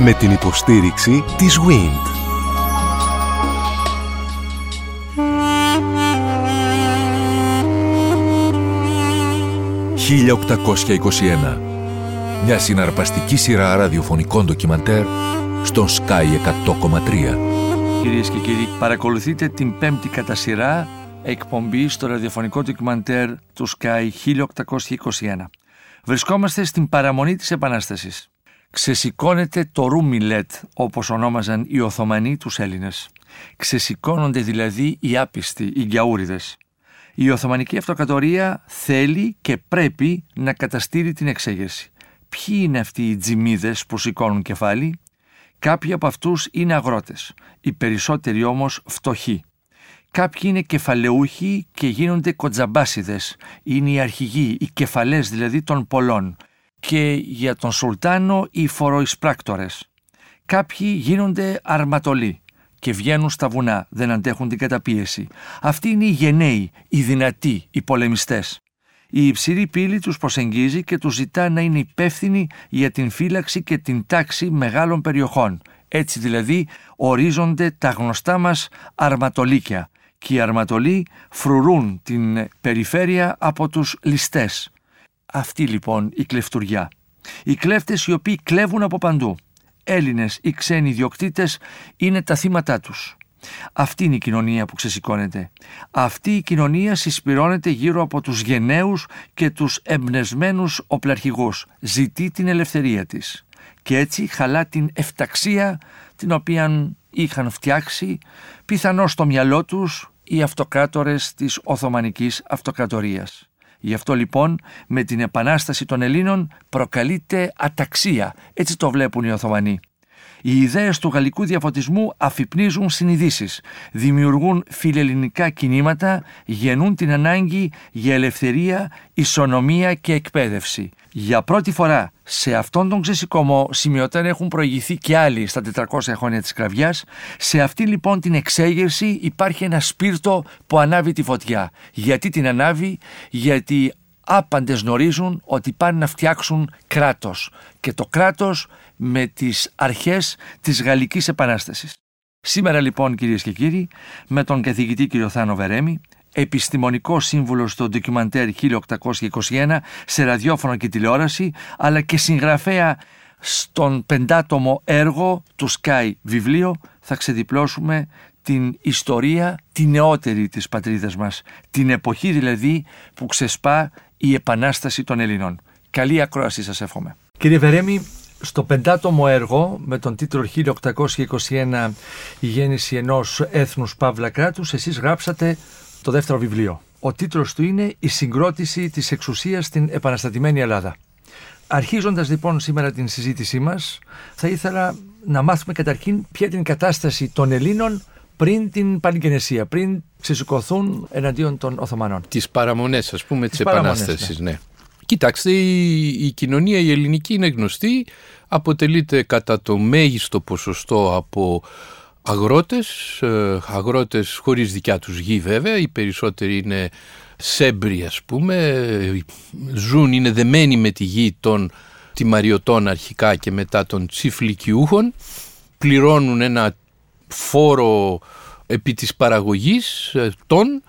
Με την υποστήριξη της WIND. «1821» Μια συναρπαστική σειρά ραδιοφωνικών ντοκιμαντέρ στον Sky 100,3. Κυρίες και κύριοι, παρακολουθείτε την πέμπτη κατά σειρά εκπομπή στο ραδιοφωνικό ντοκιμαντέρ του Sky 1821. Βρισκόμαστε στην παραμονή της Επανάστασης. Ξεσηκώνεται το Ρούμιλετ, όπως ονόμαζαν οι Οθωμανοί τους Έλληνες. Ξεσηκώνονται δηλαδή οι άπιστοι, οι γιαούριδες. Η Οθωμανική Αυτοκρατορία θέλει και πρέπει να καταστήρει την εξέγερση. Ποιοι είναι αυτοί οι τζιμίδες που σηκώνουν κεφάλι; Κάποιοι από αυτούς είναι αγρότες, οι περισσότεροι όμως φτωχοί. Κάποιοι είναι κεφαλαιούχοι και γίνονται κοτζαμπάσιδες, είναι οι αρχηγοί, οι κεφαλές δηλαδή των πολλών και για τον Σουλτάνο οι φοροεισπράκτορες. Κάποιοι γίνονται αρματολοί και βγαίνουν στα βουνά, δεν αντέχουν την καταπίεση. Αυτοί είναι οι γενναίοι, οι δυνατοί, οι πολεμιστές. Η υψηλή πύλη τους προσεγγίζει και τους ζητά να είναι υπεύθυνοι για την φύλαξη και την τάξη μεγάλων περιοχών. Έτσι δηλαδή ορίζονται τα γνωστά μας αρματολίκια και οι αρματολοί φρουρούν την περιφέρεια από τους ληστές. Αυτή λοιπόν η κλεφτουριά. Οι κλέφτες οι οποίοι κλέβουν από παντού. Έλληνες ή ξένοι ιδιοκτήτες είναι τα θύματά τους. Αυτή είναι η κοινωνία που ξεσηκώνεται. Αυτή η κοινωνία συσπηρώνεται γύρω από τους γενναίους και τους εμπνεσμένους οπλαρχηγούς. Ζητεί την ελευθερία της. Και έτσι χαλά την εφταξία την οποία είχαν φτιάξει πιθανώς στο μυαλό τους οι αυτοκράτορες της Οθωμανικής Αυτοκρατορίας. Γι' αυτό λοιπόν με την επανάσταση των Ελλήνων προκαλείται αταξία. Έτσι το βλέπουν οι Οθωμανοί. Οι ιδέες του γαλλικού διαφωτισμού αφυπνίζουν συνειδήσεις, δημιουργούν φιλελληνικά κινήματα, γεννούν την ανάγκη για ελευθερία, ισονομία και εκπαίδευση. Για πρώτη φορά σε αυτόν τον ξεσηκωμό σημειωτέν έχουν προηγηθεί και άλλοι στα 400 χρόνια της κραυγιάς. Σε αυτή λοιπόν την εξέγερση υπάρχει ένα σπίρτο που ανάβει τη φωτιά. Γιατί την ανάβει, γιατί άπαντες γνωρίζουν ότι πάνε να φτιάξουν κράτος και το κράτος με τις αρχές της Γαλλικής Επανάστασης. Σήμερα λοιπόν κυρίες και κύριοι με τον καθηγητή κύριο Θάνο Βερέμι επιστημονικό σύμβουλος στο ντοκιμαντέρ 1821 σε ραδιόφωνο και τηλεόραση αλλά και συγγραφέα στον πεντάτομο έργο του Sky βιβλίο θα ξεδιπλώσουμε την ιστορία τη νεότερη της πατρίδας μας την εποχή δηλαδή που ξεσπά η Επανάσταση των Ελλήνων. Καλή ακρόαση σας εύχομαι. Κύριε Βερέμι, στο πεντάτομο έργο με τον τίτλο 1821 «Η γέννηση ενός έθνους Παύλα κράτους» εσείς γράψατε το δεύτερο βιβλίο. Ο τίτλος του είναι «Η συγκρότηση της εξουσίας στην επαναστατημένη Ελλάδα». Αρχίζοντας λοιπόν σήμερα την συζήτησή μας, θα ήθελα να μάθουμε καταρχήν ποια είναι η κατάσταση των Ελλήνων πριν την Παλικενεσία, πριν ξεσηκωθούν εναντίον των Οθωμανών. Τις παραμονές ας πούμε της, Επανάστασης, ναι. ναι. Κοιτάξτε, η, η κοινωνία η ελληνική είναι γνωστή, αποτελείται κατά το μέγιστο ποσοστό από αγρότες, ε, αγρότες χωρίς δικιά τους γη βέβαια, οι περισσότεροι είναι σέμπροι ας πούμε, ζουν, είναι δεμένοι με τη γη των τιμαριωτών αρχικά και μετά των τσιφλικιούχων, πληρώνουν ένα φόρο επί της παραγωγής ε, των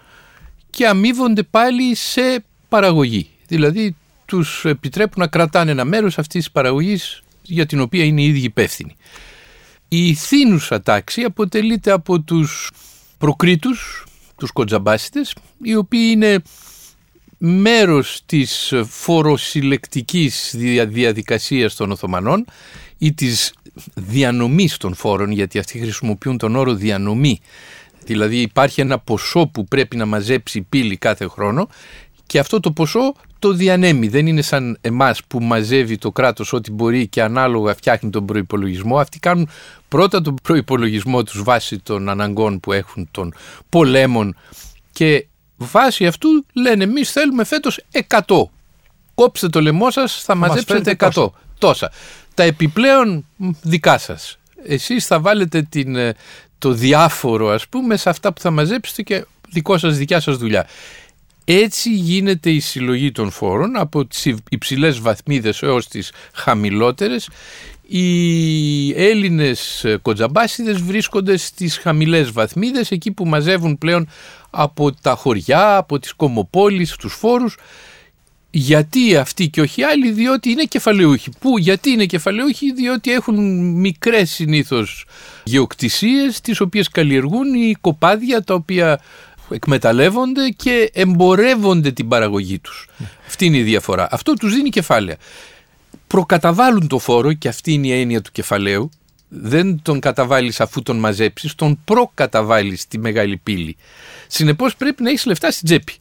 και αμείβονται πάλι σε παραγωγή. Δηλαδή τους επιτρέπουν να κρατάνε ένα μέρος αυτής της παραγωγής για την οποία είναι οι ίδιοι υπεύθυνοι. Η θύνουσα τάξη αποτελείται από τους προκρίτους, τους κοντζαμπάσιτες, οι οποίοι είναι μέρος της φοροσυλλεκτικής διαδικασίας των Οθωμανών ή της διανομής των φόρων, γιατί αυτοί χρησιμοποιούν τον όρο διανομή. Δηλαδή υπάρχει ένα ποσό που πρέπει να μαζέψει η πύλη κάθε χρόνο και αυτό το ποσό το διανέμει. Δεν είναι σαν εμάς που μαζεύει το κράτος ό,τι μπορεί και ανάλογα φτιάχνει τον προϋπολογισμό. Αυτοί κάνουν πρώτα τον προϋπολογισμό τους βάσει των αναγκών που έχουν των πολέμων και βάσει αυτού λένε εμείς θέλουμε φέτος 100. Κόψτε το λαιμό σας, θα μαζέψετε 100. Τόσα. Τα επιπλέον δικά σας. Εσείς θα βάλετε την, ε, το διάφορο ας πούμε σε αυτά που θα μαζέψετε και δικό σας δικιά σας δουλειά. Έτσι γίνεται η συλλογή των φόρων από τις υψηλές βαθμίδες έως τις χαμηλότερες. οι Έλληνες κοντζαμπάσιδες βρίσκονται στις χαμηλές βαθμίδες εκεί που μαζεύουν πλέον από τα χωριά, από τις κομοπόλεις, τους φόρους γιατί αυτοί και όχι άλλοι, διότι είναι κεφαλαιούχοι. Πού, γιατί είναι κεφαλαιούχοι, διότι έχουν μικρές συνήθως γεωκτησίες τις οποίες καλλιεργούν οι κοπάδια τα οποία εκμεταλλεύονται και εμπορεύονται την παραγωγή τους. Αυτή είναι η διαφορά. Αυτό τους δίνει κεφάλαια. Προκαταβάλουν το φόρο και αυτή είναι η έννοια του κεφαλαίου. Δεν τον καταβάλεις αφού τον μαζέψεις, τον προκαταβάλεις στη μεγάλη πύλη. Συνεπώς πρέπει να έχεις λεφτά στην τσέπη.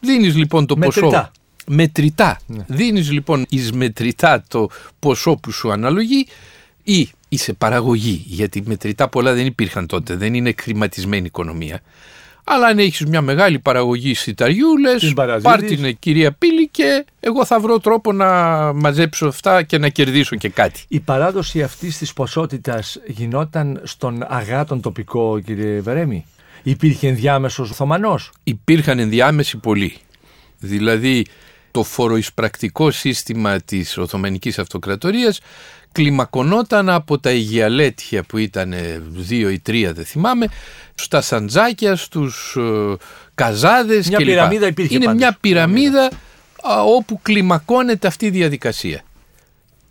Δίνεις λοιπόν το ποσό μετρητά. Ναι. Δίνεις λοιπόν εις μετρητά το ποσό που σου αναλογεί ή είσαι παραγωγή, γιατί μετρητά πολλά δεν υπήρχαν τότε, δεν είναι χρηματισμένη οικονομία. Αλλά αν έχεις μια μεγάλη παραγωγή σιταριού, λες πάρ' την κυρία Πύλη και εγώ θα βρω τρόπο να μαζέψω αυτά και να κερδίσω και κάτι. Η παράδοση αυτής της ποσότητας γινόταν στον αγάτον τοπικό κύριε Βερέμι. Υπήρχε ενδιάμεσος Οθωμανός. Υπήρχαν ενδιάμεσοι πολλοί. Δηλαδή το φοροεισπρακτικό σύστημα της Οθωμανικής Αυτοκρατορίας κλιμακωνόταν από τα Ιγιαλέτια που ήταν δύο ή τρία δεν θυμάμαι στα Σαντζάκια, στους ε, Καζάδες μια πυραμίδα υπήρχε Είναι μια πυραμίδα όπου κλιμακώνεται αυτή η διαδικασία.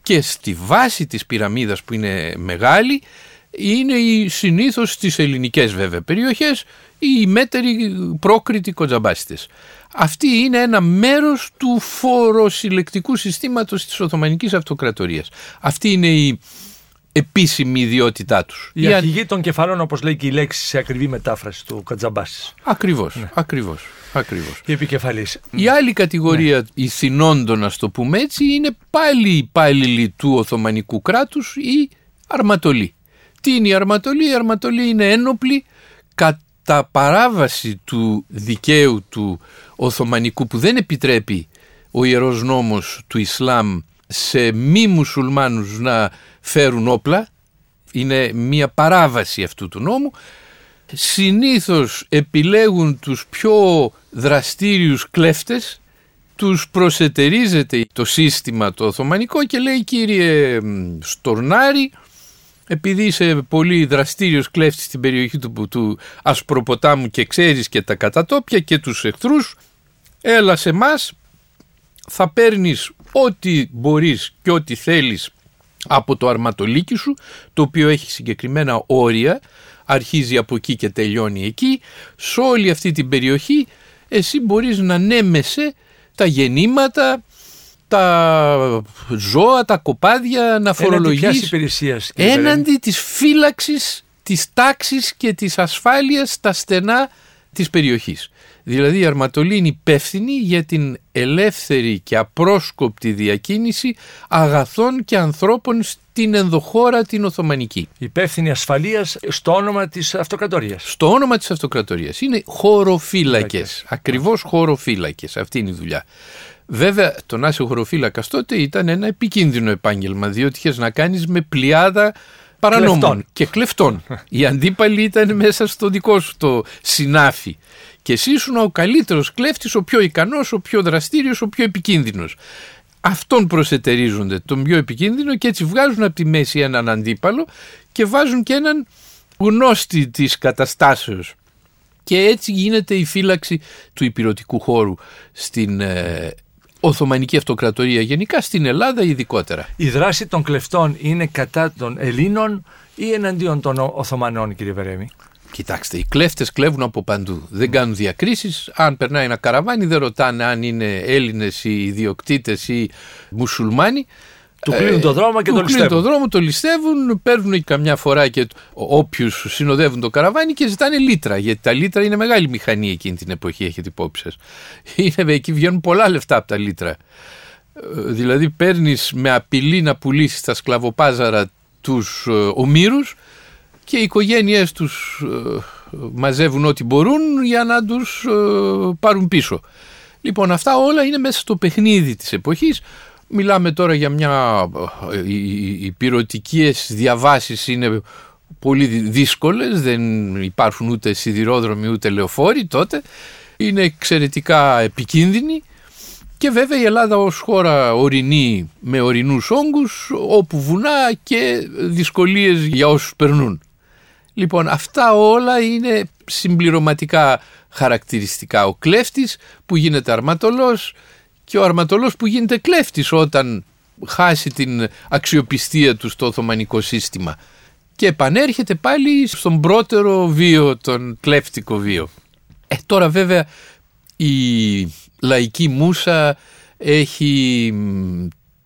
Και στη βάση της πυραμίδας που είναι μεγάλη είναι οι συνήθως στις ελληνικές βέβαια περιοχές οι μέτεροι πρόκριτοι κοντζαμπάστες. Αυτή είναι ένα μέρος του φοροσυλλεκτικού συστήματος της Οθωμανικής Αυτοκρατορίας. Αυτή είναι η επίσημη ιδιότητά τους. Η, η αρχηγή των κεφαλών όπως λέει και η λέξη σε ακριβή μετάφραση του Κατζαμπάσης. Ακριβώς, ναι. ακριβώς. Ακριβώς. Η επικεφαλής. Η άλλη κατηγορία, ναι. οι θυνόντων να το πούμε έτσι, είναι πάλι υπάλληλοι του Οθωμανικού κράτους ή αρματολοί. Τι είναι η αρματολή, η αρματολή είναι ένοπλη κατά παράβαση του δικαίου του Οθωμανικού που δεν επιτρέπει ο Ιερός Νόμος του Ισλάμ σε μη μουσουλμάνους να φέρουν όπλα είναι μια παράβαση αυτού του νόμου συνήθως επιλέγουν τους πιο δραστήριους κλέφτες τους προσετερίζεται το σύστημα το Οθωμανικό και λέει κύριε Στορνάρη επειδή είσαι πολύ δραστήριος κλέφτης στην περιοχή του, του Ασπροποτάμου και ξέρεις και τα κατατόπια και τους εχθρούς έλα σε μας θα παίρνεις ό,τι μπορείς και ό,τι θέλεις από το αρματολίκι σου το οποίο έχει συγκεκριμένα όρια αρχίζει από εκεί και τελειώνει εκεί. Σε όλη αυτή την περιοχή εσύ μπορείς να νέμεσαι τα γεννήματα τα ζώα, τα κοπάδια να φορολογείς έναντι της φύλαξης, της τάξης και της ασφάλειας στα στενά της περιοχής. Δηλαδή η Αρματολή είναι υπεύθυνη για την ελεύθερη και απρόσκοπτη διακίνηση αγαθών και ανθρώπων στην ενδοχώρα την Οθωμανική. Υπεύθυνη ασφαλείας στο όνομα της αυτοκρατορίας. Στο όνομα της αυτοκρατορίας. Είναι χωροφύλακες. Ακριβώς χωροφύλακες. Αυτή είναι η δουλειά. Βέβαια, το να είσαι χωροφύλακας τότε ήταν ένα επικίνδυνο επάγγελμα, διότι είχες να κάνεις με πλειάδα παρανόμων και κλεφτών. Οι αντίπαλοι ήταν μέσα στο δικό σου το συνάφι. Και εσύ ήσουν ο καλύτερος κλέφτης, ο πιο ικανός, ο πιο δραστήριος, ο πιο επικίνδυνος. Αυτόν προσετερίζονται, τον πιο επικίνδυνο, και έτσι βγάζουν από τη μέση έναν αντίπαλο και βάζουν και έναν γνώστη της καταστάσεως. Και έτσι γίνεται η φύλαξη του υπηρετικού χώρου στην ε, Οθωμανική Αυτοκρατορία γενικά, στην Ελλάδα ειδικότερα. Η δράση των κλεφτών είναι κατά των Ελλήνων ή εναντίον των Οθωμανών, κύριε Βερέμι. Κοιτάξτε, οι κλέφτες κλέβουν από παντού. Δεν κάνουν διακρίσεις. Αν περνάει ένα καραβάνι, δεν ρωτάνε αν είναι Έλληνες ή ιδιοκτήτες ή μουσουλμάνοι. Του κλείνουν το δρόμο και το ληστεύουν. Του το δρόμο, το ληστεύουν, παίρνουν καμιά φορά και όποιους συνοδεύουν το καραβάνι και ζητάνε λίτρα. Γιατί τα λίτρα είναι μεγάλη μηχανή εκείνη την εποχή, έχετε υπόψη σας. Είναι εκεί βγαίνουν πολλά λεφτά από τα λίτρα. Ε, δηλαδή παίρνεις με απειλή να πουλήσεις τα σκλαβοπάζαρα τους ε, ομήρους και οι οικογένειές τους ε, μαζεύουν ό,τι μπορούν για να τους πάρουν πίσω. Λοιπόν, αυτά όλα είναι μέσα στο παιχνίδι της εποχής Μιλάμε τώρα για μια... Οι, οι πυρωτικές διαβάσεις είναι πολύ δύσκολες, δεν υπάρχουν ούτε σιδηρόδρομοι ούτε λεωφόροι τότε. Είναι εξαιρετικά επικίνδυνοι Και βέβαια η Ελλάδα ως χώρα ορεινή με ορεινούς όγκους όπου βουνά και δυσκολίες για όσους περνούν. Λοιπόν αυτά όλα είναι συμπληρωματικά χαρακτηριστικά. Ο κλέφτης που γίνεται αρματολός και ο αρματολός που γίνεται κλέφτης όταν χάσει την αξιοπιστία του στο Οθωμανικό σύστημα και επανέρχεται πάλι στον πρώτερο βίο, τον κλέφτικο βίο. Ε, τώρα βέβαια η λαϊκή μουσα έχει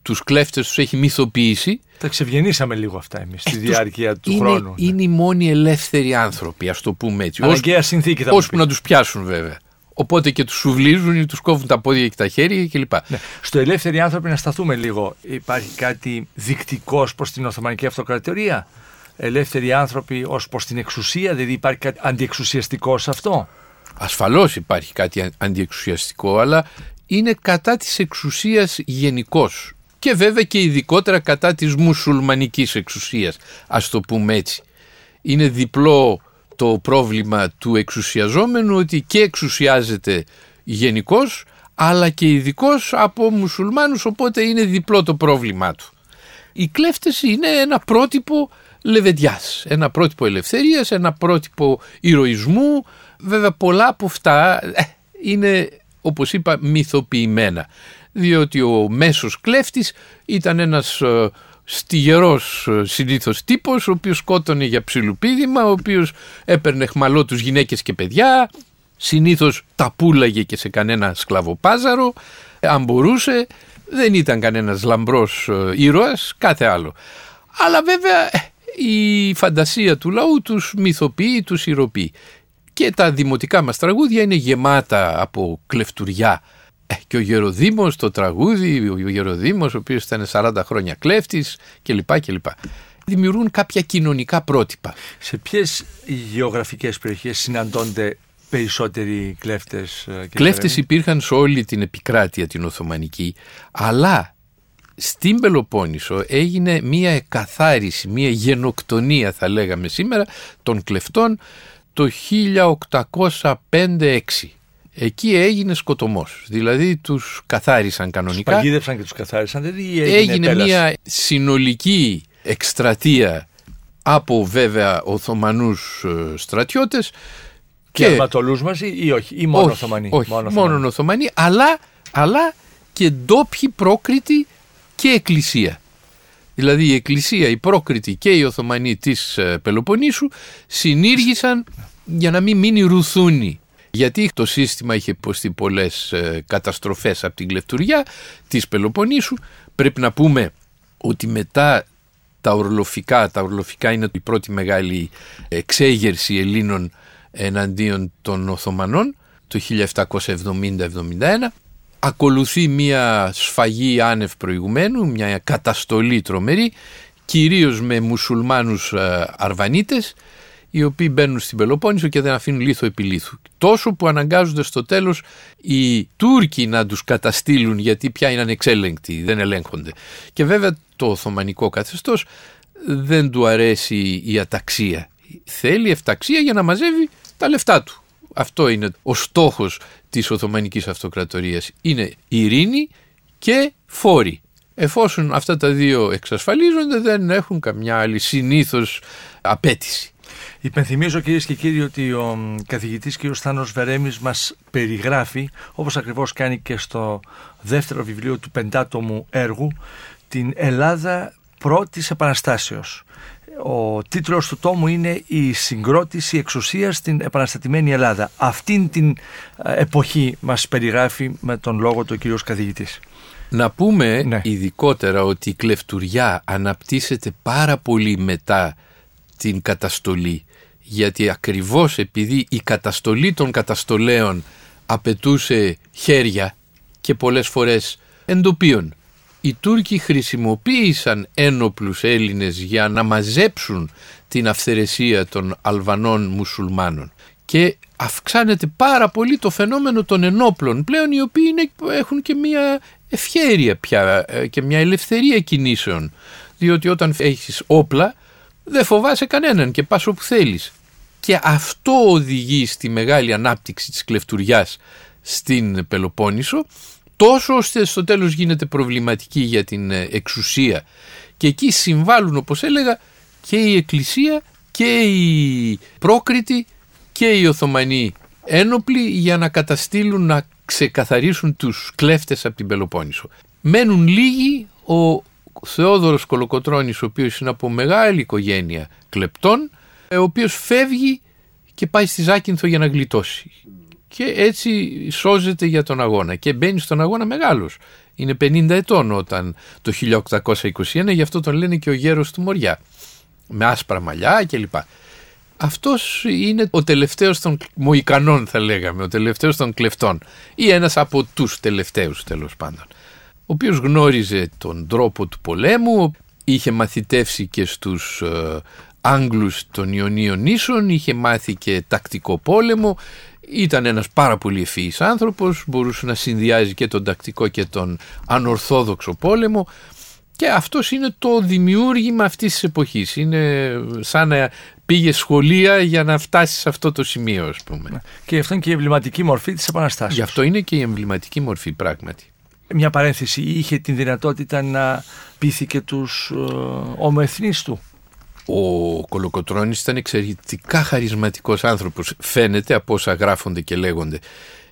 τους κλέφτες τους έχει μυθοποιήσει. Τα ξευγενήσαμε λίγο αυτά εμείς στη ε, διάρκεια του είναι, χρόνου. Είναι ναι. οι μόνοι ελεύθεροι άνθρωποι, ας το πούμε έτσι. Αναγκαία συνθήκη θα Ώσπου να τους πιάσουν βέβαια. Οπότε και τους σουβλίζουν ή τους κόβουν τα πόδια και τα χέρια κλπ. Ναι. Στο ελεύθεροι άνθρωποι να σταθούμε λίγο. Υπάρχει κάτι δεικτικός προς την Οθωμανική Αυτοκρατορία; Ελεύθεροι άνθρωποι ως προς την εξουσία, δηλαδή υπάρχει κάτι αντιεξουσιαστικό σε αυτό; Ασφαλώς υπάρχει κάτι αντιεξουσιαστικό, αλλά είναι κατά της εξουσίας γενικώς. Και βέβαια και ειδικότερα κατά της μουσουλμανικής εξουσίας, ας το πούμε έτσι. Είναι διπλό το πρόβλημα του εξουσιαζόμενου ότι και εξουσιάζεται γενικώς, αλλά και ειδικώς από μουσουλμάνους οπότε είναι διπλό το πρόβλημά του. Οι κλέφτες είναι ένα πρότυπο λεβεντιάς, ένα πρότυπο ελευθερίας, ένα πρότυπο ηρωισμού. Βέβαια πολλά από αυτά ε, είναι όπως είπα μυθοποιημένα διότι ο μέσος κλέφτης ήταν ένας ε, στιγερός ε, συνήθως τύπος ο οποίος σκότωνε για ψιλοπίδημα, ο οποίος έπαιρνε χμαλό τους γυναίκες και παιδιά συνήθως τα πουλαγε και σε κανένα σκλαβοπάζαρο αν μπορούσε δεν ήταν κανένας λαμπρός ε, ήρωας κάθε άλλο. Αλλά βέβαια ε, η φαντασία του λαού τους μυθοποιεί, τους ηρωποιεί και τα δημοτικά μας τραγούδια είναι γεμάτα από κλεφτουριά. ε, και ο Γεροδήμος το τραγούδι, ο Γεροδήμος ο οποίος ήταν 40 χρόνια κλέφτης κλπ. κλπ. Δημιουργούν κάποια κοινωνικά πρότυπα. Σε ποιες γεωγραφικές περιοχές συναντώνται περισσότεροι κλέφτες ε, και Κλέφτες υπήρχαν σε όλη την επικράτεια την Οθωμανική αλλά στην Πελοπόννησο έγινε μια εκαθάριση, μια γενοκτονία θα λέγαμε σήμερα των κλεφτών το 1805-6 εκεί έγινε σκοτωμός. Δηλαδή τους καθάρισαν κανονικά. Τους παγίδευσαν και τους καθάρισαν. Δηλαδή έγινε, έγινε μια συνολική εκστρατεία από βέβαια Οθωμανούς ε, στρατιώτες. Και, και αρματολούς μαζί ή όχι, ή μόνο όχι, Οθωμανοί. Όχι, μόνο, μόνο Οθωμανοί, αλλά, αλλά και ντόπιοι πρόκριτοι και εκκλησία. Δηλαδή η εκκλησία, η πρόκριτη και οι Οθωμανοί της ε, Πελοποννήσου συνήργησαν για να μην μείνει ρουθούνη γιατί το σύστημα είχε υποστεί πολλές ε, καταστροφές από την κλεφτουριά της Πελοποννήσου. Πρέπει να πούμε ότι μετά τα ορλοφικά, τα ορλοφικά είναι η πρώτη μεγάλη εξέγερση Ελλήνων εναντίον των Οθωμανών το 1770-71 ακολουθεί μια σφαγή άνευ προηγουμένου, μια καταστολή τρομερή κυρίως με μουσουλμάνους ε, αρβανίτες οι οποίοι μπαίνουν στην Πελοπόννησο και δεν αφήνουν λίθο επί λίθου. Τόσο που αναγκάζονται στο τέλος οι Τούρκοι να τους καταστήλουν γιατί πια είναι ανεξέλεγκτοι, δεν ελέγχονται. Και βέβαια το Οθωμανικό καθεστώς δεν του αρέσει η αταξία. Θέλει εφταξία για να μαζεύει τα λεφτά του. Αυτό είναι ο στόχος της Οθωμανικής Αυτοκρατορίας. Είναι ειρήνη και φόρη. Εφόσον αυτά τα δύο εξασφαλίζονται δεν έχουν καμιά άλλη συνήθως απέτηση. Υπενθυμίζω κυρίες και κύριοι ότι ο καθηγητής κ. Θάνος Βερέμης μας περιγράφει, όπως ακριβώς κάνει και στο δεύτερο βιβλίο του πεντάτομου έργου, την Ελλάδα πρώτης επαναστάσεως. Ο τίτλος του τόμου είναι «Η συγκρότηση εξουσίας στην επαναστατημένη Ελλάδα». Αυτήν την ε, εποχή μας περιγράφει με τον λόγο του ο κ. καθηγητής. Να πούμε ναι. ειδικότερα ότι η κλεφτουριά αναπτύσσεται πάρα πολύ μετά την καταστολή γιατί ακριβώς επειδή η καταστολή των καταστολέων απαιτούσε χέρια και πολλές φορές εντοπίων. Οι Τούρκοι χρησιμοποίησαν ένοπλους Έλληνες για να μαζέψουν την αυθαιρεσία των Αλβανών μουσουλμάνων και αυξάνεται πάρα πολύ το φαινόμενο των ενόπλων πλέον οι οποίοι έχουν και μια ευχέρεια πια ε, και μια ελευθερία κινήσεων διότι όταν έχεις όπλα δεν φοβάσαι κανέναν και πας όπου θέλεις. Και αυτό οδηγεί στη μεγάλη ανάπτυξη της κλεφτουριάς στην Πελοπόννησο τόσο ώστε στο τέλος γίνεται προβληματική για την ε, εξουσία και εκεί συμβάλλουν όπως έλεγα και η Εκκλησία και οι πρόκριτοι και οι Οθωμανοί ένοπλοι για να καταστήλουν να ξεκαθαρίσουν τους κλέφτες από την Πελοπόννησο. Μένουν λίγοι, ο Θεόδωρος Κολοκοτρώνης ο οποίος είναι από μεγάλη οικογένεια κλεπτών, ε, ο οποίος φεύγει και πάει στη Ζάκυνθο για να γλιτώσει. Και έτσι σώζεται για τον αγώνα και μπαίνει στον αγώνα μεγάλος. Είναι 50 ετών όταν το 1821, γι' αυτό τον λένε και ο γέρος του Μοριά. Με άσπρα μαλλιά κλπ. Αυτός είναι ο τελευταίος των Μοϊκανών θα λέγαμε, ο τελευταίος των κλεφτών ή ένας από τους τελευταίους τέλος πάντων ο οποίος γνώριζε τον τρόπο του πολέμου, είχε μαθητεύσει και στους ε, Άγγλους των Ιωνίων νήσων, είχε μάθει και τακτικό πόλεμο, ήταν ένας πάρα πολύ ευφύης άνθρωπος, μπορούσε να συνδυάζει και τον τακτικό και τον ανορθόδοξο πόλεμο και αυτός είναι το δημιούργημα αυτής της εποχής. Είναι σαν να πήγε σχολεία για να φτάσει σε αυτό το σημείο ας πούμε. Και αυτό είναι και η εμβληματική μορφή της Επαναστάσεως. Γι' αυτό είναι και η εμβληματική μορφή πράγματι μια παρένθεση, είχε την δυνατότητα να πείθει και τους ε, ομοεθνείς του. Ο Κολοκοτρώνης ήταν εξαιρετικά χαρισματικός άνθρωπος, φαίνεται από όσα γράφονται και λέγονται.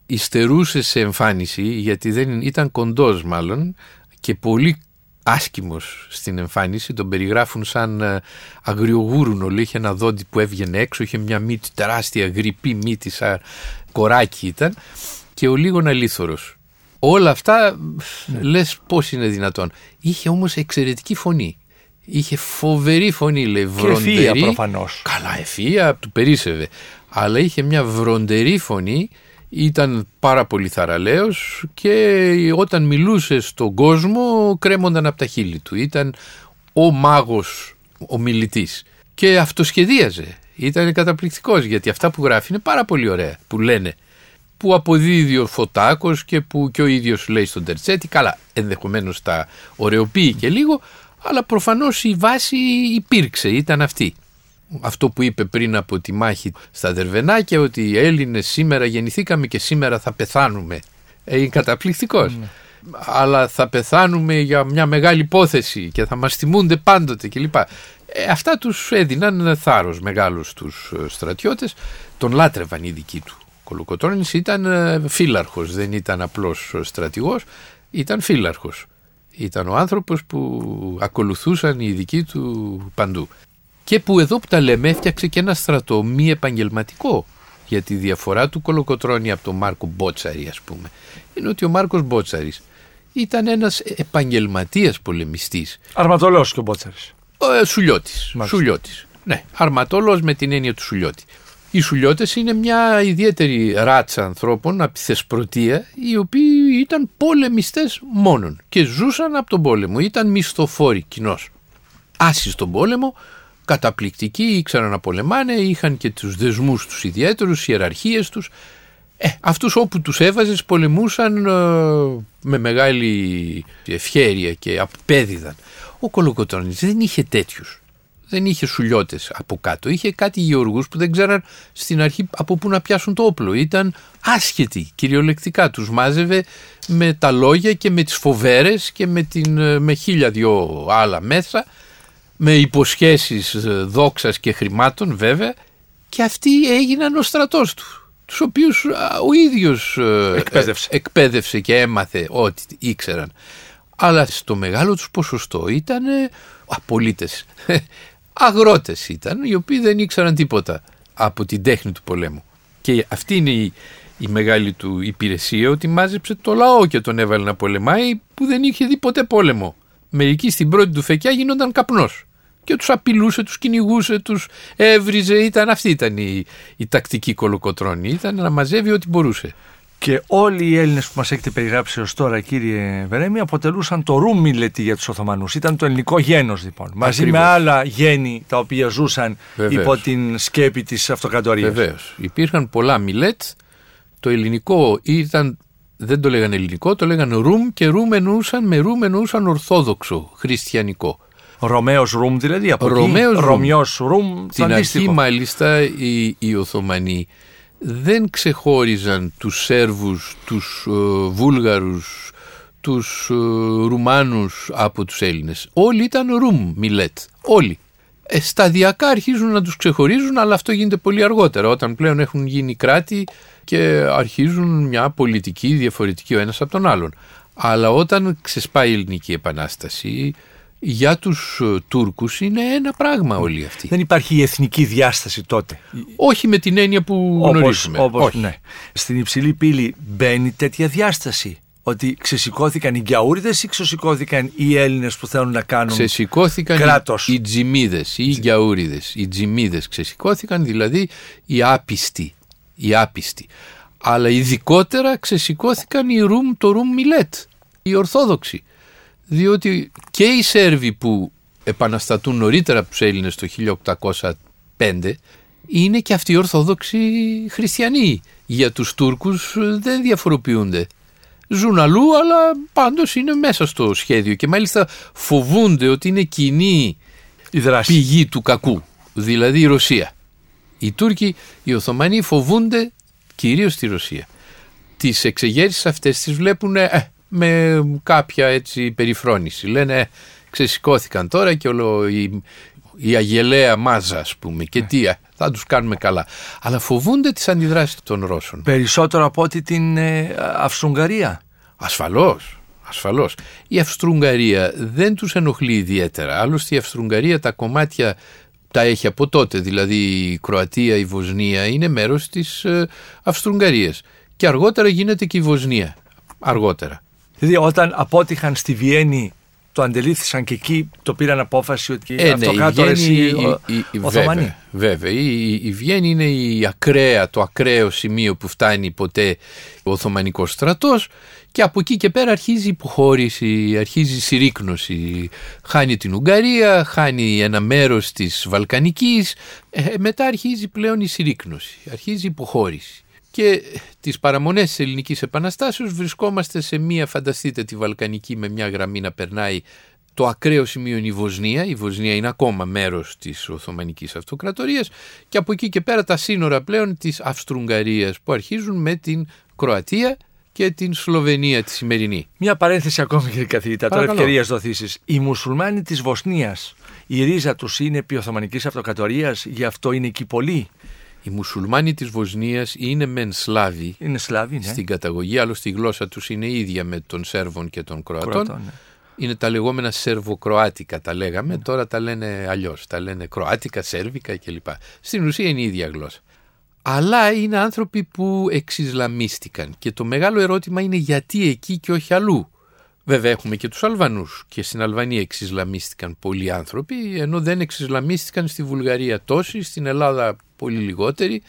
Ιστερούσε σε εμφάνιση, γιατί δεν ήταν κοντός μάλλον και πολύ άσκημος στην εμφάνιση, τον περιγράφουν σαν ε, αγριογούρουνο, είχε ένα δόντι που έβγαινε έξω, είχε μια μύτη τεράστια, γρυπή μύτη σαν κοράκι ήταν και ο λίγον αλήθωρος. Όλα αυτά ναι. λες πώς είναι δυνατόν. Είχε όμως εξαιρετική φωνή. Είχε φοβερή φωνή, λέει, βροντερή. Και ευφύεια προφανώς. Καλά, ευφύεια, του περίσευε. Αλλά είχε μια βροντερή φωνή, ήταν πάρα πολύ θαραλέος και όταν μιλούσε στον κόσμο κρέμονταν από τα χείλη του. Ήταν ο μάγος, ο μιλητής. Και αυτοσχεδίαζε. Ήταν καταπληκτικός γιατί αυτά που γράφει είναι πάρα πολύ ωραία που λένε που αποδίδει ο Φωτάκος και που και ο ίδιος λέει στον Τερτσέτη, καλά ενδεχομένως τα ωρεοποιεί και λίγο, αλλά προφανώς η βάση υπήρξε, ήταν αυτή. Αυτό που είπε πριν από τη μάχη στα Δερβενάκια ότι οι Έλληνες σήμερα γεννηθήκαμε και σήμερα θα πεθάνουμε. Ε, είναι καταπληκτικός. Ναι. Αλλά θα πεθάνουμε για μια μεγάλη υπόθεση και θα μας θυμούνται πάντοτε κλπ. Ε, αυτά τους έδιναν θάρρος μεγάλος στους στρατιώτες, τον λάτρευαν οι δικοί του. Κολοκοτρώνης ήταν ε, φύλαρχος, δεν ήταν απλός στρατηγός, ήταν φύλαρχος. Ήταν ο άνθρωπος που ακολουθούσαν οι ειδικοί του παντού. Και που εδώ που τα λέμε έφτιαξε και ένα στρατό μη επαγγελματικό για τη διαφορά του Κολοκοτρώνη από τον Μάρκο Μπότσαρη ας πούμε. Είναι ότι ο Μάρκος Μπότσαρης ήταν ένας επαγγελματίας πολεμιστής. Αρματολός και ο Μπότσαρης. Ε, σουλιώτης. Σουλιώτης. Ναι, αρματόλος με την έννοια του Σουλιώτη. Οι σουλιώτες είναι μια ιδιαίτερη ράτσα ανθρώπων από τη Θεσπρωτεία οι οποίοι ήταν πολεμιστές μόνον και ζούσαν από τον πόλεμο, ήταν μισθοφόροι κοινώς. Άσοι στον πόλεμο, καταπληκτικοί, ήξεραν να πολεμάνε, είχαν και τους δεσμούς τους ιδιαίτερους, ιεραρχίες τους. Ε, αυτούς όπου τους έβαζες πολεμούσαν ε, με μεγάλη ευχέρεια και απέδιδαν. Ο Κολοκοτρώνης δεν είχε τέτοιους δεν είχε σουλιώτες από κάτω. Είχε κάτι γεωργούς που δεν ξέραν στην αρχή από πού να πιάσουν το όπλο. Ήταν άσχετοι κυριολεκτικά. Τους μάζευε με τα λόγια και με τις φοβέρες και με, την, ε, με χίλια δυο άλλα μέσα. Με υποσχέσεις ε, δόξας και χρημάτων βέβαια. Και αυτοί έγιναν ο στρατός του. Τους οποίους ο ίδιος ε, εκπαίδευσε. εκπαίδευσε και έμαθε ό,τι ήξεραν. Αλλά στο μεγάλο τους ποσοστό ήταν απολύτες αγρότες ήταν οι οποίοι δεν ήξεραν τίποτα από την τέχνη του πολέμου. Και αυτή είναι η, η μεγάλη του υπηρεσία ότι μάζεψε το λαό και τον έβαλε να πολεμάει που δεν είχε δει ποτέ πόλεμο. Μερικοί στην πρώτη του φεκιά γίνονταν καπνός και τους απειλούσε, τους κυνηγούσε, τους έβριζε, ήταν αυτή ήταν η, η τακτική κολοκοτρώνη, ήταν να μαζεύει ό,τι μπορούσε. Και όλοι οι Έλληνες που μας έχετε περιγράψει ως τώρα, κύριε Βερέμι, αποτελούσαν το ρούμιλετι για τους Οθωμανούς. Ήταν το ελληνικό γένος, λοιπόν. Μαζί με άλλα γέννη τα οποία ζούσαν υπό την σκέπη της αυτοκρατορίας. Βεβαίως. Υπήρχαν πολλά μιλέτ. Το ελληνικό ήταν. Δεν το λέγανε ελληνικό, το λέγανε ρουμ και ρουμ εννοούσαν, με ρουμ εννοούσαν ορθόδοξο, χριστιανικό. Ρωμαίος ρουμ δηλαδή, από Ρωμιός ρουμ. Στην αρχή μάλιστα οι, οι Οθωμανοί δεν ξεχώριζαν τους Σέρβους, τους ε, Βούλγαρους, τους ε, Ρουμάνους από τους Έλληνες. Όλοι ήταν Ρουμ Μιλέτ, όλοι. Ε, σταδιακά αρχίζουν να τους ξεχωρίζουν, αλλά αυτό γίνεται πολύ αργότερα, όταν πλέον έχουν γίνει κράτη και αρχίζουν μια πολιτική διαφορετική ο ένας από τον άλλον. Αλλά όταν ξεσπάει η Ελληνική Επανάσταση, για τους ε, Τούρκους είναι ένα πράγμα όλοι αυτοί. Δεν υπάρχει η εθνική διάσταση τότε. Όχι με την έννοια που όπως, γνωρίζουμε. Όπως, Ναι. Στην υψηλή πύλη μπαίνει τέτοια διάσταση. Ότι ξεσηκώθηκαν οι Γκιαούριδες ή ξεσηκώθηκαν οι Έλληνες που θέλουν να κάνουν ξεσηκώθηκαν κράτος; οι, οι Τζιμίδες ή οι Γκιαούριδες. Οι Τζιμίδες ξεσηκώθηκαν, δηλαδή οι άπιστοι. Οι άπιστοι. Αλλά ειδικότερα ξεσηκώθηκαν οι Ρουμ, το Ρουμ Μιλέτ, οι Ορθόδοξοι διότι και οι Σέρβοι που επαναστατούν νωρίτερα από τους Έλληνες το 1805 είναι και αυτοί οι Ορθόδοξοι χριστιανοί. Για τους Τούρκους δεν διαφοροποιούνται. Ζουν αλλού αλλά πάντως είναι μέσα στο σχέδιο και μάλιστα φοβούνται ότι είναι κοινή η δράση. πηγή του κακού, δηλαδή η Ρωσία. Οι Τούρκοι, οι Οθωμανοί φοβούνται κυρίως τη Ρωσία. Τις εξεγέρσεις αυτές τις βλέπουν ε, με κάποια έτσι περιφρόνηση. Λένε «Ε, ξεσηκώθηκαν τώρα και όλο η, η αγελαία μάζα ας πούμε και τι θα τους κάνουμε καλά. Αλλά φοβούνται τις αντιδράσεις των Ρώσων. Περισσότερο από ότι την ε, Αυστρουγγαρία. Ασφαλώς. Ασφαλώς. Η Αυστρουγγαρία δεν τους ενοχλεί ιδιαίτερα. Άλλωστε η Αυστρουγγαρία τα κομμάτια τα έχει από τότε. Δηλαδή η Κροατία, η Βοσνία είναι μέρος της ε, Αυστρουγγαρίας. Και αργότερα γίνεται και η Βοσνία. Αργότερα. Δηλαδή όταν απότυχαν στη Βιέννη το αντελήφθησαν και εκεί το πήραν απόφαση ότι ε, αυτό κάτω εσύ Οθωμανοί. Βέβαια, η, η Βιέννη είναι η ακραία, το ακραίο σημείο που φτάνει ποτέ ο Οθωμανικός στρατός και από εκεί και πέρα αρχίζει η υποχώρηση, αρχίζει η συρρήκνωση. Χάνει την Ουγγαρία, χάνει ένα μέρος της Βαλκανικής, ε, μετά αρχίζει πλέον η συρρήκνωση, αρχίζει η υποχώρηση και τις παραμονές της ελληνικής επαναστάσεως βρισκόμαστε σε μία, φανταστείτε τη Βαλκανική με μια γραμμή να περνάει το ακραίο σημείο είναι η Βοσνία. Η Βοσνία είναι ακόμα μέρος της Οθωμανικής Αυτοκρατορίας και από εκεί και πέρα τα σύνορα πλέον της Αυστρουγγαρίας που αρχίζουν με την Κροατία και την Σλοβενία τη σημερινή. Μια παρένθεση ακόμη κύριε καθηγητά, τώρα ευκαιρίας δοθήσεις. Οι μουσουλμάνοι της Βοσνίας, η ρίζα τους είναι επί Οθωμανικής Αυτοκρατορίας, γι' αυτό είναι εκεί πολλοί. Οι μουσουλμάνοι της Βοσνίας είναι μεν Σλάβοι, είναι Σλάβοι ναι. στην καταγωγή, άλλωστε η γλώσσα τους είναι ίδια με των Σέρβων και των Κροατών. ναι. Είναι τα λεγόμενα Σερβοκροάτικα τα λέγαμε, ναι. τώρα τα λένε αλλιώς. Τα λένε Κροάτικα, Σέρβικα κλπ. Στην ουσία είναι η ίδια γλώσσα. Αλλά είναι άνθρωποι που εξισλαμίστηκαν και το μεγάλο ερώτημα είναι γιατί εκεί και όχι αλλού. Βέβαια έχουμε και τους Αλβανούς και στην Αλβανία εξισλαμίστηκαν πολλοί άνθρωποι ενώ δεν εξισλαμίστηκαν στη Βουλγαρία τόσοι, στην Ελλάδα πολύ λιγότεροι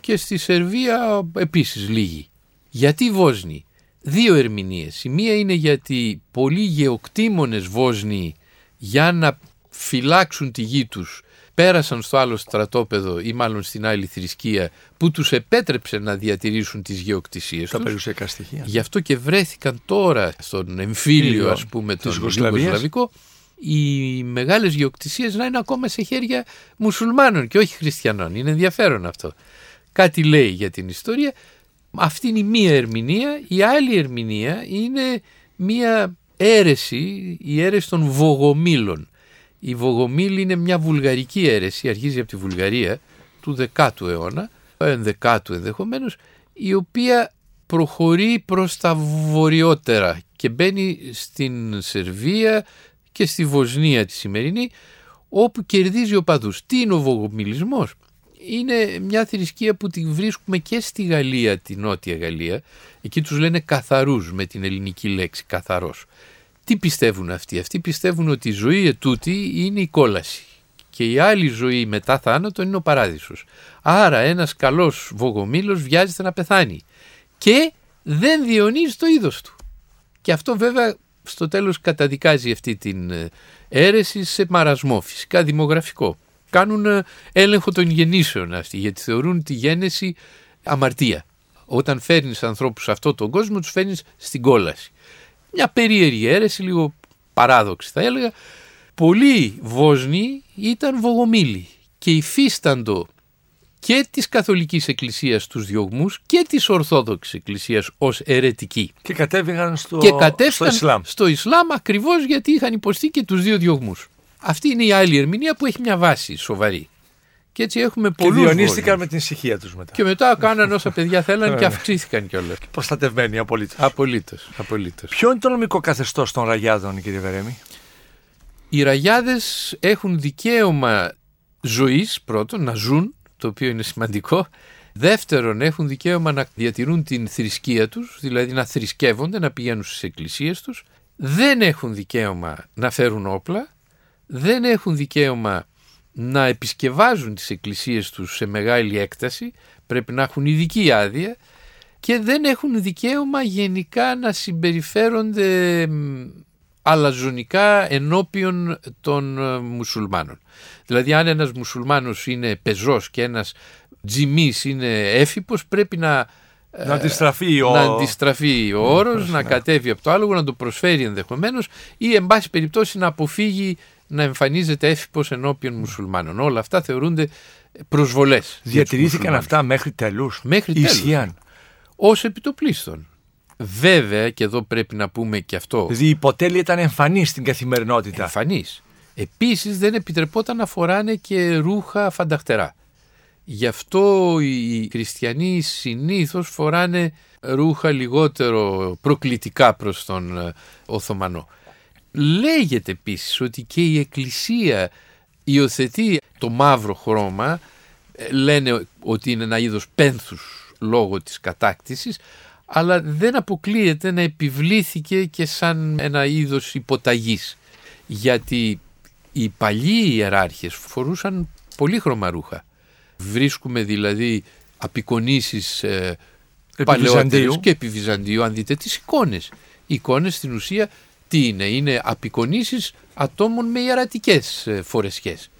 και στη Σερβία επίσης λίγοι. Γιατί Βόσνοι; Δύο ερμηνείες. Η μία είναι γιατί πολλοί γεωκτήμονες Βόσνοι για να φυλάξουν τη γη τους πέρασαν στο άλλο στρατόπεδο ή μάλλον στην άλλη θρησκεία που τους επέτρεψε να διατηρήσουν τις γεωκτησίες Τα τους. περιουσιακά στοιχεία. Γι' αυτό και βρέθηκαν τώρα στον εμφύλιο ας πούμε τον Ιουγκοσλαβικό οι μεγάλες γεωκτησίες να είναι ακόμα σε χέρια μουσουλμάνων και όχι χριστιανών. Είναι ενδιαφέρον αυτό. Κάτι λέει για την ιστορία. Αυτή είναι η μία ερμηνεία. Η άλλη ερμηνεία είναι μία αίρεση, η αίρεση των Βογομήλων. Η Βογομήλη είναι μια βουλγαρική αίρεση, αρχίζει από τη Βουλγαρία του 10ου αιώνα, 11ου ενδεχομένως, η οποία προχωρεί προς τα βορειότερα και μπαίνει στην Σερβία και στη Βοσνία τη σημερινή, όπου κερδίζει ο παδούς. Τι είναι ο βογομιλισμός; Είναι μια θρησκεία που τη βρίσκουμε και στη Γαλλία, τη Νότια Γαλλία. Εκεί τους λένε καθαρούς με την ελληνική λέξη, καθαρός. Τι πιστεύουν αυτοί; Αυτοί πιστεύουν ότι η ζωή ετούτη είναι η κόλαση και η άλλη ζωή μετά θάνατο είναι ο παράδεισος. Άρα ένας καλός βογομήλος βιάζεται να πεθάνει και δεν διονύζει το είδος του. Και αυτό βέβαια στο τέλος καταδικάζει αυτή την ε, αίρεση σε μαρασμό, φυσικά δημογραφικό. Κάνουν ε, έλεγχο των γεννήσεων αυτοί, γιατί θεωρούν τη γέννηση αμαρτία. Όταν φέρνεις ανθρώπους σε αυτόν τον κόσμο, τους φέρνεις στην κόλαση. Μια περίεργη αίρεση, λίγο παράδοξη θα έλεγα. Πολλοί Βόσνοι ήταν βογομήλοι και υφίσταντο και της Καθολικής Εκκλησίας τους διωγμούς και της Ορθόδοξης Εκκλησίας ως αιρετικοί. Και κατέβηκαν στο, και κατέβηκαν στο Ισλάμ. Στο Ισλάμ ακριβώς γιατί είχαν υποστεί και τους δύο διωγμούς. Αυτή είναι η άλλη ερμηνεία που έχει μια βάση σοβαρή. Και έτσι έχουμε πολλούς. Και διονύστηκαν με την ησυχία τους μετά. Και μετά κάνανε όσα παιδιά θέλαν και αυξήθηκαν κιόλας. Προστατευμένοι απολύτως. Απολύτως. Απολύτως. Ποιο είναι το νομικό καθεστώς των ραγιάδων, κύριε Βερέμι. Οι ραγιάδες έχουν δικαίωμα ζωής, πρώτον, να ζουν, το οποίο είναι σημαντικό. Δεύτερον, έχουν δικαίωμα να διατηρούν την θρησκεία τους, δηλαδή να θρησκεύονται, να πηγαίνουν στις εκκλησίες τους. Δεν έχουν δικαίωμα να φέρουν όπλα, δεν έχουν δικαίωμα να επισκευάζουν τις εκκλησίες τους σε μεγάλη έκταση, πρέπει να έχουν ειδική άδεια και δεν έχουν δικαίωμα γενικά να συμπεριφέρονται αλαζονικά ενώπιον των ε, μουσουλμάνων. Δηλαδή αν ένας μουσουλμάνος είναι πεζός και ένας τζιμής είναι έφυπος πρέπει να να αντιστραφεί ο, να αντιστραφεί ο όρος, να κατέβει από το άλογο, να το προσφέρει ενδεχομένως ή εν πάση περιπτώσει να αποφύγει να εμφανίζεται έφυπος ενώπιον μουσουλμάνων. Όλα αυτά θεωρούνται προσβολές. Διατηρήθηκαν αυτά μέχρι τέλους. Μέχρι τέλους. Ως επιτοπλίστων. Βέβαια, και εδώ πρέπει να πούμε και αυτό. Δηλαδή η υποτέλεια ήταν εμφανής στην καθημερινότητα. Εμφανής. Επίσης δεν επιτρεπόταν να φοράνε και ρούχα φανταχτερά. Γι' αυτό οι χριστιανοί συνήθως φοράνε ρούχα λιγότερο προκλητικά προς τον ε, Οθωμανό. Λέγεται επίσης ότι και η Εκκλησία υιοθετεί το μαύρο χρώμα, ε, λένε ότι είναι ένα είδος πένθους λόγω της κατάκτησης, αλλά δεν αποκλείεται να επιβλήθηκε και σαν ένα είδος υποταγής. Γιατί οι παλιοί ιεράρχες φορούσαν πολύχρωμα ρούχα. Βρίσκουμε δηλαδή απεικονίσεις ε, παλαιότερες και επί Βυζαντίου αν δείτε τις εικόνες. Οι εικόνες στην ουσία τι είναι, είναι απεικονίσεις ατόμων με ιερατικές ε, φορεσιές.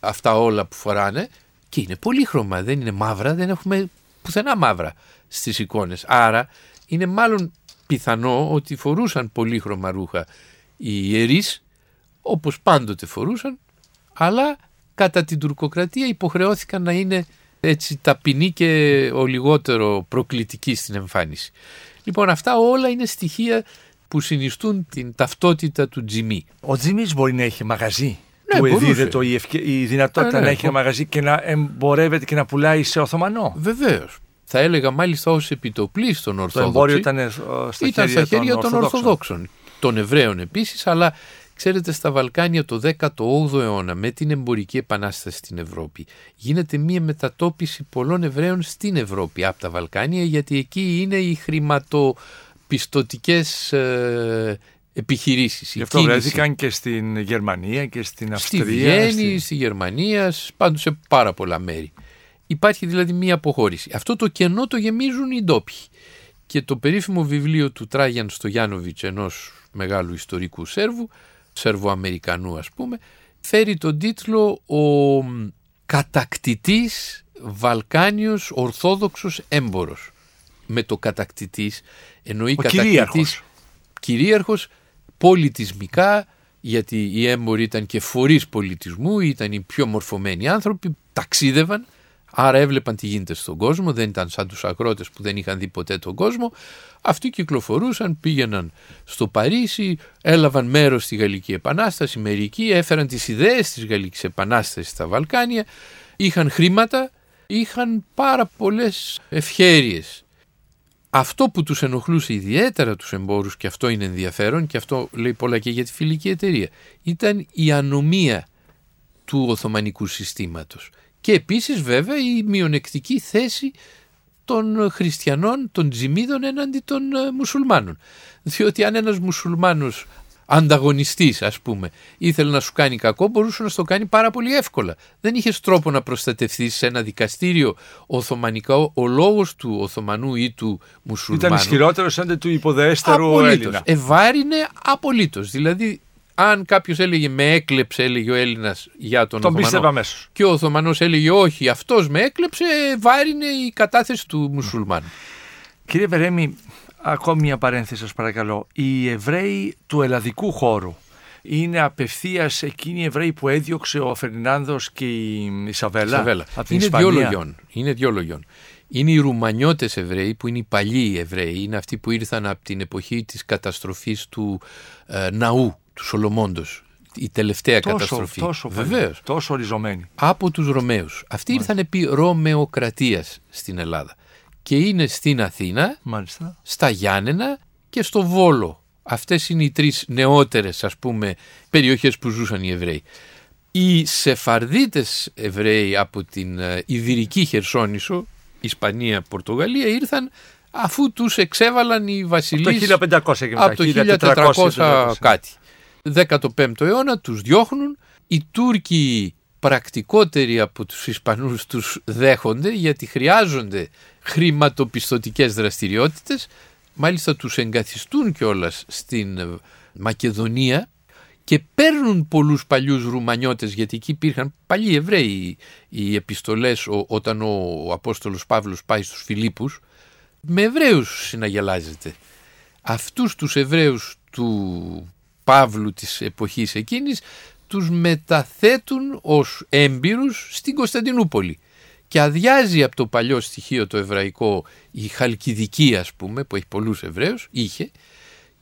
Αυτά όλα που φοράνε και είναι πολύχρωμα, δεν είναι μαύρα, δεν έχουμε πουθενά μαύρα στις εικόνες. Άρα είναι μάλλον πιθανό ότι φορούσαν πολύχρωμα ρούχα οι ιερείς όπως πάντοτε φορούσαν αλλά κατά την τουρκοκρατία υποχρεώθηκαν να είναι έτσι ταπεινοί και ο λιγότερο προκλητικοί στην εμφάνιση. Λοιπόν αυτά όλα είναι στοιχεία που συνιστούν την ταυτότητα του Τζιμί. Ο Τζιμίς μπορεί να έχει μαγαζί. Ναι, του εδίδεται η, ευκαι... η δυνατότητα ναι, ναι, να έχει ένα μαγαζί και να εμπορεύεται και να πουλάει σε Οθωμανό. Βεβαίως. Θα έλεγα μάλιστα ως επιτοπλίστων Ορθόδοξων. Το εμπόριο ήταν, ε, στα, ήταν χέρια στα χέρια των, των Ορθοδόξων. Των Εβραίων επίσης, αλλά ξέρετε στα Βαλκάνια το 18ο αιώνα με την εμπορική επανάσταση στην Ευρώπη γίνεται μια μετατόπιση πολλών Εβραίων στην Ευρώπη από τα Βαλκάνια γιατί εκεί είναι οι χρηματοπιστωτικές ε, επιχειρήσεις. Γι' αυτό βρέθηκαν και στην Γερμανία και στην Αυστρία. Στη Βιέννη, στη, στη Γερμανία, πάντως σε πάρα πολλά μέρη. Υπάρχει δηλαδή μία αποχώρηση. Αυτό το κενό το γεμίζουν οι ντόπιοι. Και το περίφημο βιβλίο του Τράγιαν Στογιάνοβιτς, ενός μεγάλου ιστορικού Σέρβου, Σέρβο-Αμερικανού ας πούμε, φέρει τον τίτλο «Ο κατακτητής Βαλκάνιος Ορθόδοξος Έμπορος». Με το κατακτητής εννοεί Ο κατακτητής κυρίαρχος. κυρίαρχος πολιτισμικά, γιατί οι έμποροι ήταν και φορείς πολιτισμού, ήταν οι πιο μορφωμένοι άνθρωποι, ταξίδευαν, άρα έβλεπαν τι γίνεται στον κόσμο, δεν ήταν σαν τους αγρότες που δεν είχαν δει ποτέ τον κόσμο. Αυτοί κυκλοφορούσαν, πήγαιναν στο Παρίσι, έλαβαν μέρος στη Γαλλική Επανάσταση, μερικοί έφεραν τις ιδέες της Γαλλικής Επανάστασης στα Βαλκάνια, είχαν χρήματα, είχαν πάρα πολλές ευχέρειες αυτό που τους ενοχλούσε ιδιαίτερα τους εμπόρους και αυτό είναι ενδιαφέρον και αυτό λέει πολλά και για τη φιλική εταιρεία ήταν η ανομία του Οθωμανικού συστήματος και επίσης βέβαια η μειονεκτική θέση των χριστιανών, των τζιμίδων έναντι των ε, μουσουλμάνων. Διότι αν ένας μουσουλμάνος ανταγωνιστής, ας πούμε, ήθελε να σου κάνει κακό, μπορούσε να στο κάνει πάρα πολύ εύκολα. Δεν είχες τρόπο να προστατευτεί σε ένα δικαστήριο Οθωμανικό. Ο λόγος του Οθωμανού ή του Μουσουλμάνου. Ήταν ισχυρότερος σαν του υποδέστερου απολύτως. Έλληνας. Ευάρινε απολύτως. Δηλαδή, αν κάποιος έλεγε με έκλεψε, έλεγε ο Έλληνας για τον, τον Οθωμανό. Και ο Οθωμανός έλεγε όχι, αυτός με έκλεψε, βάρινε η κατάθεση του Μουσουλμάνου. Κύριε Βερέμι, ακόμη μια παρένθεση σας παρακαλώ. Οι Εβραίοι του ελλαδικού χώρου είναι απευθείας εκείνοι οι Εβραίοι που έδιωξε ο Φερνάνδο και η Ισαβέλα. Ισαβέλα. Από την είναι δύο λογιών. Είναι δύο λογιών. Είναι οι Ρουμανιώτες Εβραίοι που είναι οι παλιοί Εβραίοι, είναι αυτοί που ήρθαν από την εποχή της καταστροφής του ε, ναού, του Σολομόντος, η τελευταία τόσο, καταστροφή. Τόσο, Βεβαίως. τόσο οριζωμένοι. Από τους Ρωμαίους. Αυτοί Μάλιστα. ήρθαν επί Ρωμαιοκρατίας στην Ελλάδα και είναι στην Αθήνα, Μάλιστα. στα Γιάννενα και στο Βόλο. Αυτές είναι οι τρεις νεότερες ας πούμε περιοχές που ζούσαν οι Εβραίοι. Οι Σεφαρδίτες Εβραίοι από την ε, Ιδυρική Χερσόνησο, Ισπανία, Πορτογαλία ήρθαν αφού τους εξέβαλαν οι βασιλείς από το 1500 και μετά, από το 1400 κάτι. 15ο αιώνα τους διώχνουν, οι Τούρκοι πρακτικότεροι από τους Ισπανούς τους δέχονται γιατί χρειάζονται χρηματοπιστωτικές δραστηριότητες μάλιστα τους εγκαθιστούν κιόλας στην Μακεδονία και παίρνουν πολλούς παλιούς Ρουμανιώτες γιατί εκεί υπήρχαν παλιοί Εβραίοι οι επιστολές όταν ο Απόστολος Παύλος πάει στους Φιλίππους με Εβραίους συναγελάζεται. Αυτούς τους Εβραίους του Παύλου της εποχής εκείνης τους μεταθέτουν ως έμπειρους στην Κωνσταντινούπολη και αδειάζει από το παλιό στοιχείο το εβραϊκό η Χαλκιδική ας πούμε που έχει πολλούς Εβραίους, είχε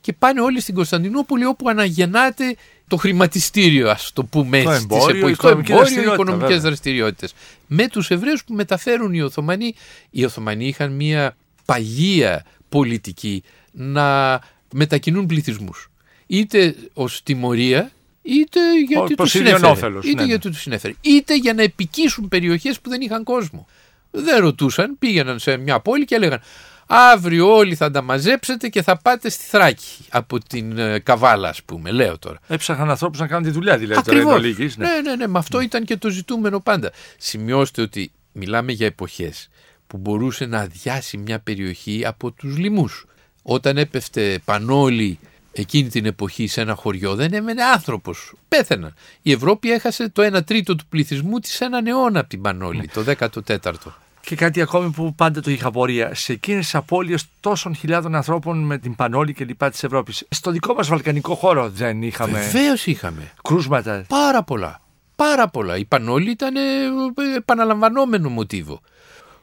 και πάνε όλοι στην Κωνσταντινούπολη όπου αναγεννάται το χρηματιστήριο ας το πούμε έτσι το εμπόριο, το εμπόριο, οικονομικές δραστηριότητες. Με τους Εβραίους που μεταφέρουν οι Οθωμανοί οι Οθωμανοί είχαν μια παγία πολιτική να μετακινούν πληθυσμούς. Είτε ως τιμωρία είτε γιατί τους συνέφερε. Είτε ναι, γιατί ναι. τους συνέφερε. Είτε για να επικίσουν περιοχές που δεν είχαν κόσμο. Δεν ρωτούσαν, πήγαιναν σε μια πόλη και έλεγαν Αύριο όλοι θα τα μαζέψετε και θα πάτε στη Θράκη από την ε, Καβάλα, ας πούμε. Λέω τώρα. Έψαχαν ανθρώπους να κάνουν τη δουλειά, δηλαδή. Ακριβώς. ναι. ναι, ναι, ναι. Με αυτό ήταν και το ζητούμενο πάντα. Σημειώστε ότι μιλάμε για εποχές που μπορούσε να αδειάσει μια περιοχή από τους λοιμούς. Όταν έπεφτε πανόλη εκείνη την εποχή σε ένα χωριό δεν έμενε άνθρωπος. Πέθαιναν. Η Ευρώπη έχασε το 1 τρίτο του πληθυσμού της έναν αιώνα από την Πανόλη, το 14ο. Και κάτι ακόμη που πάντα το είχα πορεία. Σε εκείνες τις απώλειες τόσων χιλιάδων ανθρώπων με την Πανόλη και λοιπά της Ευρώπης. Στο δικό μας βαλκανικό χώρο δεν είχαμε. Βεβαίως είχαμε. Κρούσματα. Πάρα πολλά. Πάρα πολλά. Η Πανόλη ήταν ε, επαναλαμβανόμενο μοτίβο.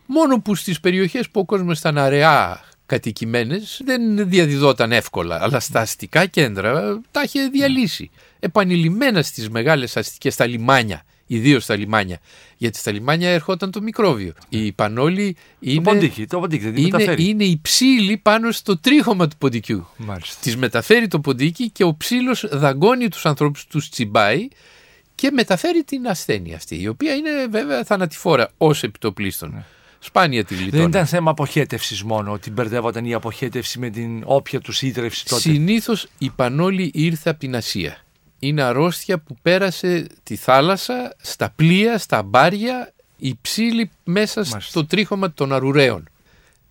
Μόνο που στις περιοχές που ο κόσμος ήταν αραιά κατοικημένες δεν διαδιδόταν εύκολα, αλλά στα αστικά κέντρα τα είχε διαλύσει. Επανειλημμένα στις μεγάλες αστικές, στα λιμάνια, ιδίως στα λιμάνια. Γιατί στα λιμάνια ερχόταν το μικρόβιο. Η πανόλη είναι, το ποντίκι, το ποντίκι, είναι, μεταφέρει. είναι η ψήλη πάνω στο τρίχωμα του ποντικιού. Της μεταφέρει το ποντίκι και ο ψήλος δαγκώνει τους ανθρώπους, τους τσιμπάει και μεταφέρει την ασθένεια αυτή, η οποία είναι βέβαια θανατηφόρα ως επιτοπλίστων. Ναι. Σπάνια τη Δεν ήταν θέμα αποχέτευσης μόνο, ότι μπερδεύονταν η αποχέτευση με την όποια τους ίδρυυση τότε. Συνήθως η πανόλη ήρθε από την Ασία. Είναι αρρώστια που πέρασε τη θάλασσα, στα πλοία, στα μπάρια, η ψήλη μέσα στο τρίχωμα των αρουραίων.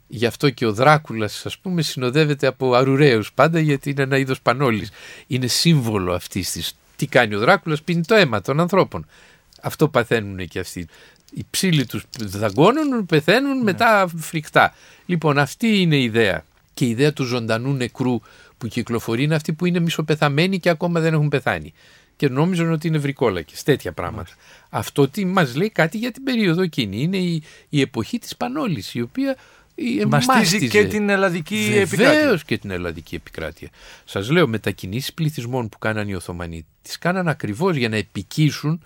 Γι' αυτό και ο Δράκουλας, ας πούμε, συνοδεύεται από αρουραίους πάντα, γιατί είναι ένα είδος πανόλης. Είναι σύμβολο αυτής της. Τι κάνει ο Δράκουλας, πίνει το αίμα των ανθρώπων. Αυτό παθαίνουν και αυτοί οι ψήλοι τους δαγκώνουν, πεθαίνουν ναι. μετά φρικτά. Λοιπόν αυτή είναι η ιδέα. Και η ιδέα του ζωντανού νεκρού που κυκλοφορεί είναι αυτή που είναι μισοπεθαμένοι και ακόμα δεν έχουν πεθάνει. Και νόμιζαν ότι είναι βρικόλακες, τέτοια πράγματα. Αυτό τι μας λέει κάτι για την περίοδο εκείνη. Είναι η, η εποχή της Πανόλης, η οποία Μαστίζει και την ελλαδική Βεβαίως επικράτεια. Βεβαίω και την ελλαδική επικράτεια. Σας λέω, μετακινήσεις πληθυσμών που κάναν οι Οθωμανοί, τις κάναν ακριβώς για να επικίσουν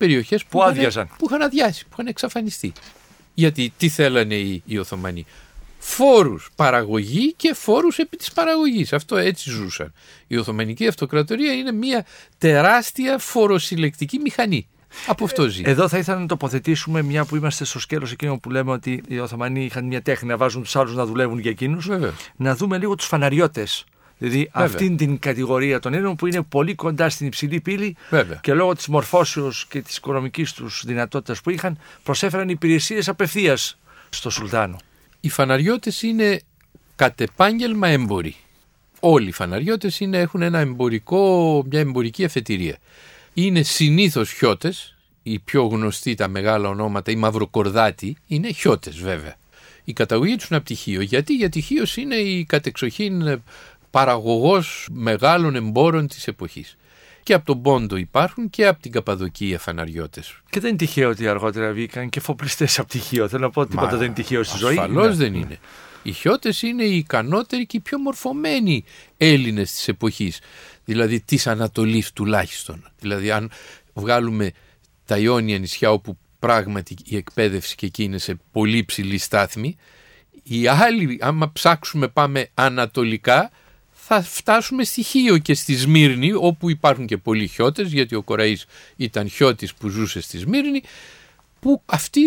περιοχές που, που, είχαν, που είχαν αδειάσει, που είχαν εξαφανιστεί. Γιατί τι θέλανε οι, οι Οθωμανοί; Φόρους παραγωγή και φόρους επί της παραγωγής. Αυτό έτσι ζούσαν. Η Οθωμανική Αυτοκρατορία είναι μια τεράστια φοροσυλλεκτική μηχανή. Από αυτό ζει. Εδώ θα ήθελα να τοποθετήσουμε μια που είμαστε στο σκέλος εκείνο που λέμε ότι οι Οθωμανοί είχαν μια τέχνη να βάζουν τους άλλους να δουλεύουν για εκείνους. Να δούμε λίγο τους φαναριώτες Δηλαδή Βέβαια. αυτήν την κατηγορία των Έλληνων που είναι πολύ κοντά στην υψηλή πύλη Βέβαια. και λόγω της μορφώσεως και της οικονομικής τους δυνατότητας που είχαν προσέφεραν υπηρεσίες απευθείας στο Σουλτάνο. Οι φαναριώτες είναι κατ' επάγγελμα έμποροι. Όλοι οι φαναριώτες είναι, έχουν ένα εμπορικό, μια εμπορική αφετηρία. Είναι συνήθως χιώτες, οι πιο γνωστοί τα μεγάλα ονόματα, οι μαυροκορδάτοι, είναι χιώτες βέβαια. Η καταγωγή τους είναι από τυχείο. Γιατί, γιατί Χίος είναι η κατεξοχήν παραγωγός μεγάλων εμπόρων της εποχής. Και από τον Πόντο υπάρχουν και από την Καπαδοκία φαναριώτες. Και δεν είναι τυχαίο ότι αργότερα βγήκαν και φοπλιστέ από τυχείο. Θέλω να πω ότι τίποτα δεν είναι τυχαίο στη ζωή. Ασφαλώς ναι. δεν είναι. Οι Χιώτες είναι οι ικανότεροι και οι πιο μορφωμένοι Έλληνες της εποχής. Δηλαδή της Ανατολής τουλάχιστον. Δηλαδή αν βγάλουμε τα Ιόνια νησιά όπου πράγματι η εκπαίδευση και εκεί είναι σε πολύ ψηλή στάθμη. Οι άλλοι, άμα ψάξουμε πάμε ανατολικά, θα φτάσουμε στη Χίο και στη Σμύρνη, όπου υπάρχουν και πολλοί χιώτες, γιατί ο Κοραής ήταν χιώτης που ζούσε στη Σμύρνη, που αυτοί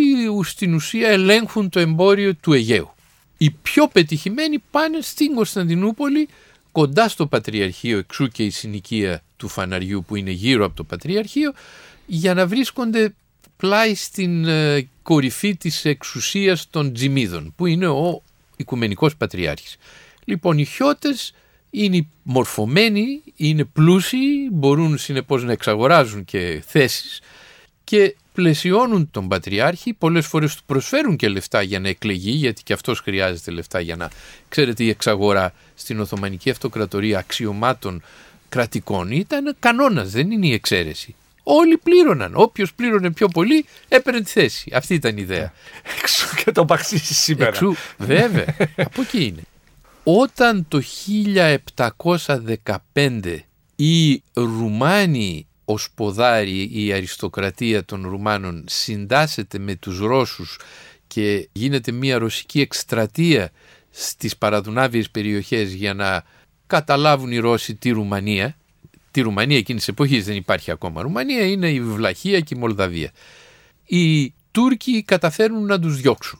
στην ουσία ελέγχουν το εμπόριο του Αιγαίου. Οι πιο πετυχημένοι πάνε στην Κωνσταντινούπολη, κοντά στο Πατριαρχείο, εξού και η συνοικία του φαναριού που είναι γύρω από το Πατριαρχείο, για να βρίσκονται πλάι στην ε, κορυφή της εξουσίας των Τζιμίδων που είναι ο Οικουμενικός Πατριάρχης. Λοιπόν οι Χιώτες είναι μορφωμένοι, είναι πλούσιοι, μπορούν συνεπώς να εξαγοράζουν και θέσεις και πλαισιώνουν τον Πατριάρχη, πολλές φορές του προσφέρουν και λεφτά για να εκλεγεί, γιατί και αυτός χρειάζεται λεφτά για να, ξέρετε η εξαγορά στην Οθωμανική Αυτοκρατορία αξιωμάτων κρατικών ήταν κανόνας, δεν είναι η εξαίρεση. Όλοι πλήρωναν. Όποιος πλήρωνε πιο πολύ έπαιρνε τη θέση. Αυτή ήταν η ιδέα. Εξού και το παξίσει σήμερα. Εξού, βέβαια. από εκεί είναι. Όταν το 1715 οι Ρουμάνοι ο ποδάρι η αριστοκρατία των Ρουμάνων συντάσσεται με τους Ρώσους και γίνεται μια ρωσική εκστρατεία στις παραδουνάβιες περιοχές για να καταλάβουν οι Ρώσοι τη Ρουμανία τη Ρουμανία εκείνης τη εποχής δεν υπάρχει ακόμα. Ρουμανία είναι η Βλαχία και η Μολδαβία. Οι Τούρκοι καταφέρνουν να τους διώξουν.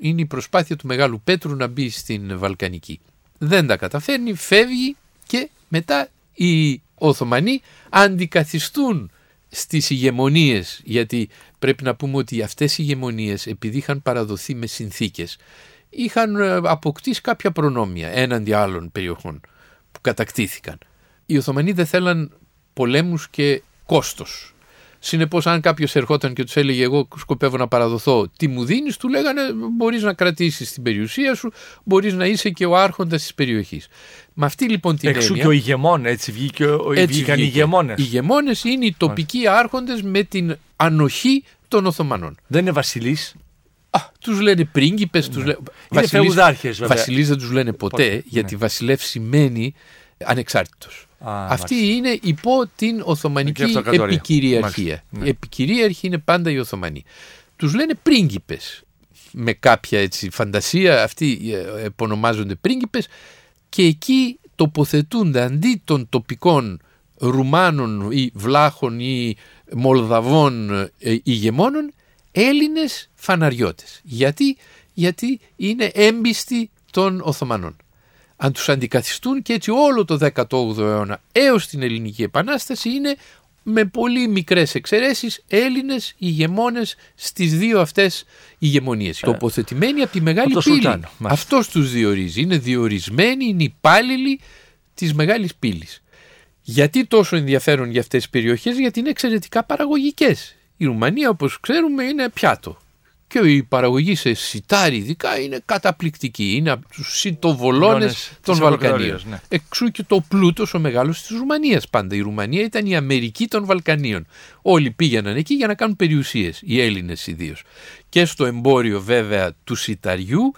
Είναι η προσπάθεια του Μεγάλου Πέτρου να μπει στην Βαλκανική. Δεν τα καταφέρνει, φεύγει και μετά οι Οθωμανοί αντικαθιστούν στις ηγεμονίες γιατί πρέπει να πούμε ότι αυτές οι ηγεμονίες επειδή είχαν παραδοθεί με συνθήκες είχαν ε, αποκτήσει κάποια προνόμια έναντι άλλων περιοχών που κατακτήθηκαν οι Οθωμανοί δεν θέλαν πολέμους και κόστος. Συνεπώς, αν κάποιος ερχόταν και τους έλεγε: Εγώ σκοπεύω να παραδοθώ, τι μου δίνεις, του λέγανε: Μπορείς να κρατήσεις την περιουσία σου, μπορείς να είσαι και ο άρχοντας της περιοχής. Με αυτή λοιπόν την Εξού έννοια. και ο ηγεμόν, έτσι βγήκε, ο, έτσι βγήκαν οι ηγεμόνες. Οι ηγεμόνες είναι οι τοπικοί άρχοντες με την ανοχή των Οθωμανών. Δεν είναι βασιλείς; Τους λένε πρίγκιπες, τους λένε. Είναι φεουδάρχες, βέβαια. Βασιλείς δεν τους λένε ποτέ, γιατί ναι. βασιλεύ σημαίνει ανεξάρτητος. Αυτή είναι υπό την Οθωμανική επικυριαρχία. Ναι. Η επικυρίαρχη είναι πάντα οι Οθωμανοί. Τους λένε πρίγκιπες. Με κάποια έτσι φαντασία αυτοί ε, επωνομάζονται πρίγκιπες και εκεί τοποθετούνται αντί των τοπικών Ρουμάνων ή Βλάχων ή Μολδαβών ε, ηγεμόνων Έλληνες φαναριώτες. Γιατί, γιατί είναι έμπιστοι των Οθωμανών αν τους αντικαθιστούν και έτσι όλο το 18ο αιώνα έως την Ελληνική Επανάσταση είναι με πολύ μικρές εξαιρέσεις Έλληνες ηγεμόνες στις δύο αυτές ηγεμονίες. Ε, Τοποθετημένοι από τη Μεγάλη Πύλη. Αυτό Αυτός τους διορίζει. Είναι διορισμένοι, είναι υπάλληλοι της Μεγάλης Πύλης. Γιατί τόσο ενδιαφέρον για αυτές τις περιοχές, γιατί είναι εξαιρετικά παραγωγικές. Η Ρουμανία όπως ξέρουμε είναι πιάτο και η παραγωγή σε σιτάρι ειδικά είναι καταπληκτική. Είναι από τους σιτοβολώνες των Βαλκανίων. Ναι. Εξού και το πλούτος ο μεγάλος της Ρουμανίας πάντα. Η Ρουμανία ήταν η Αμερική των Βαλκανίων. Όλοι πήγαιναν εκεί για να κάνουν περιουσίες, οι Έλληνες ιδίως. Και στο εμπόριο βέβαια του σιταριού,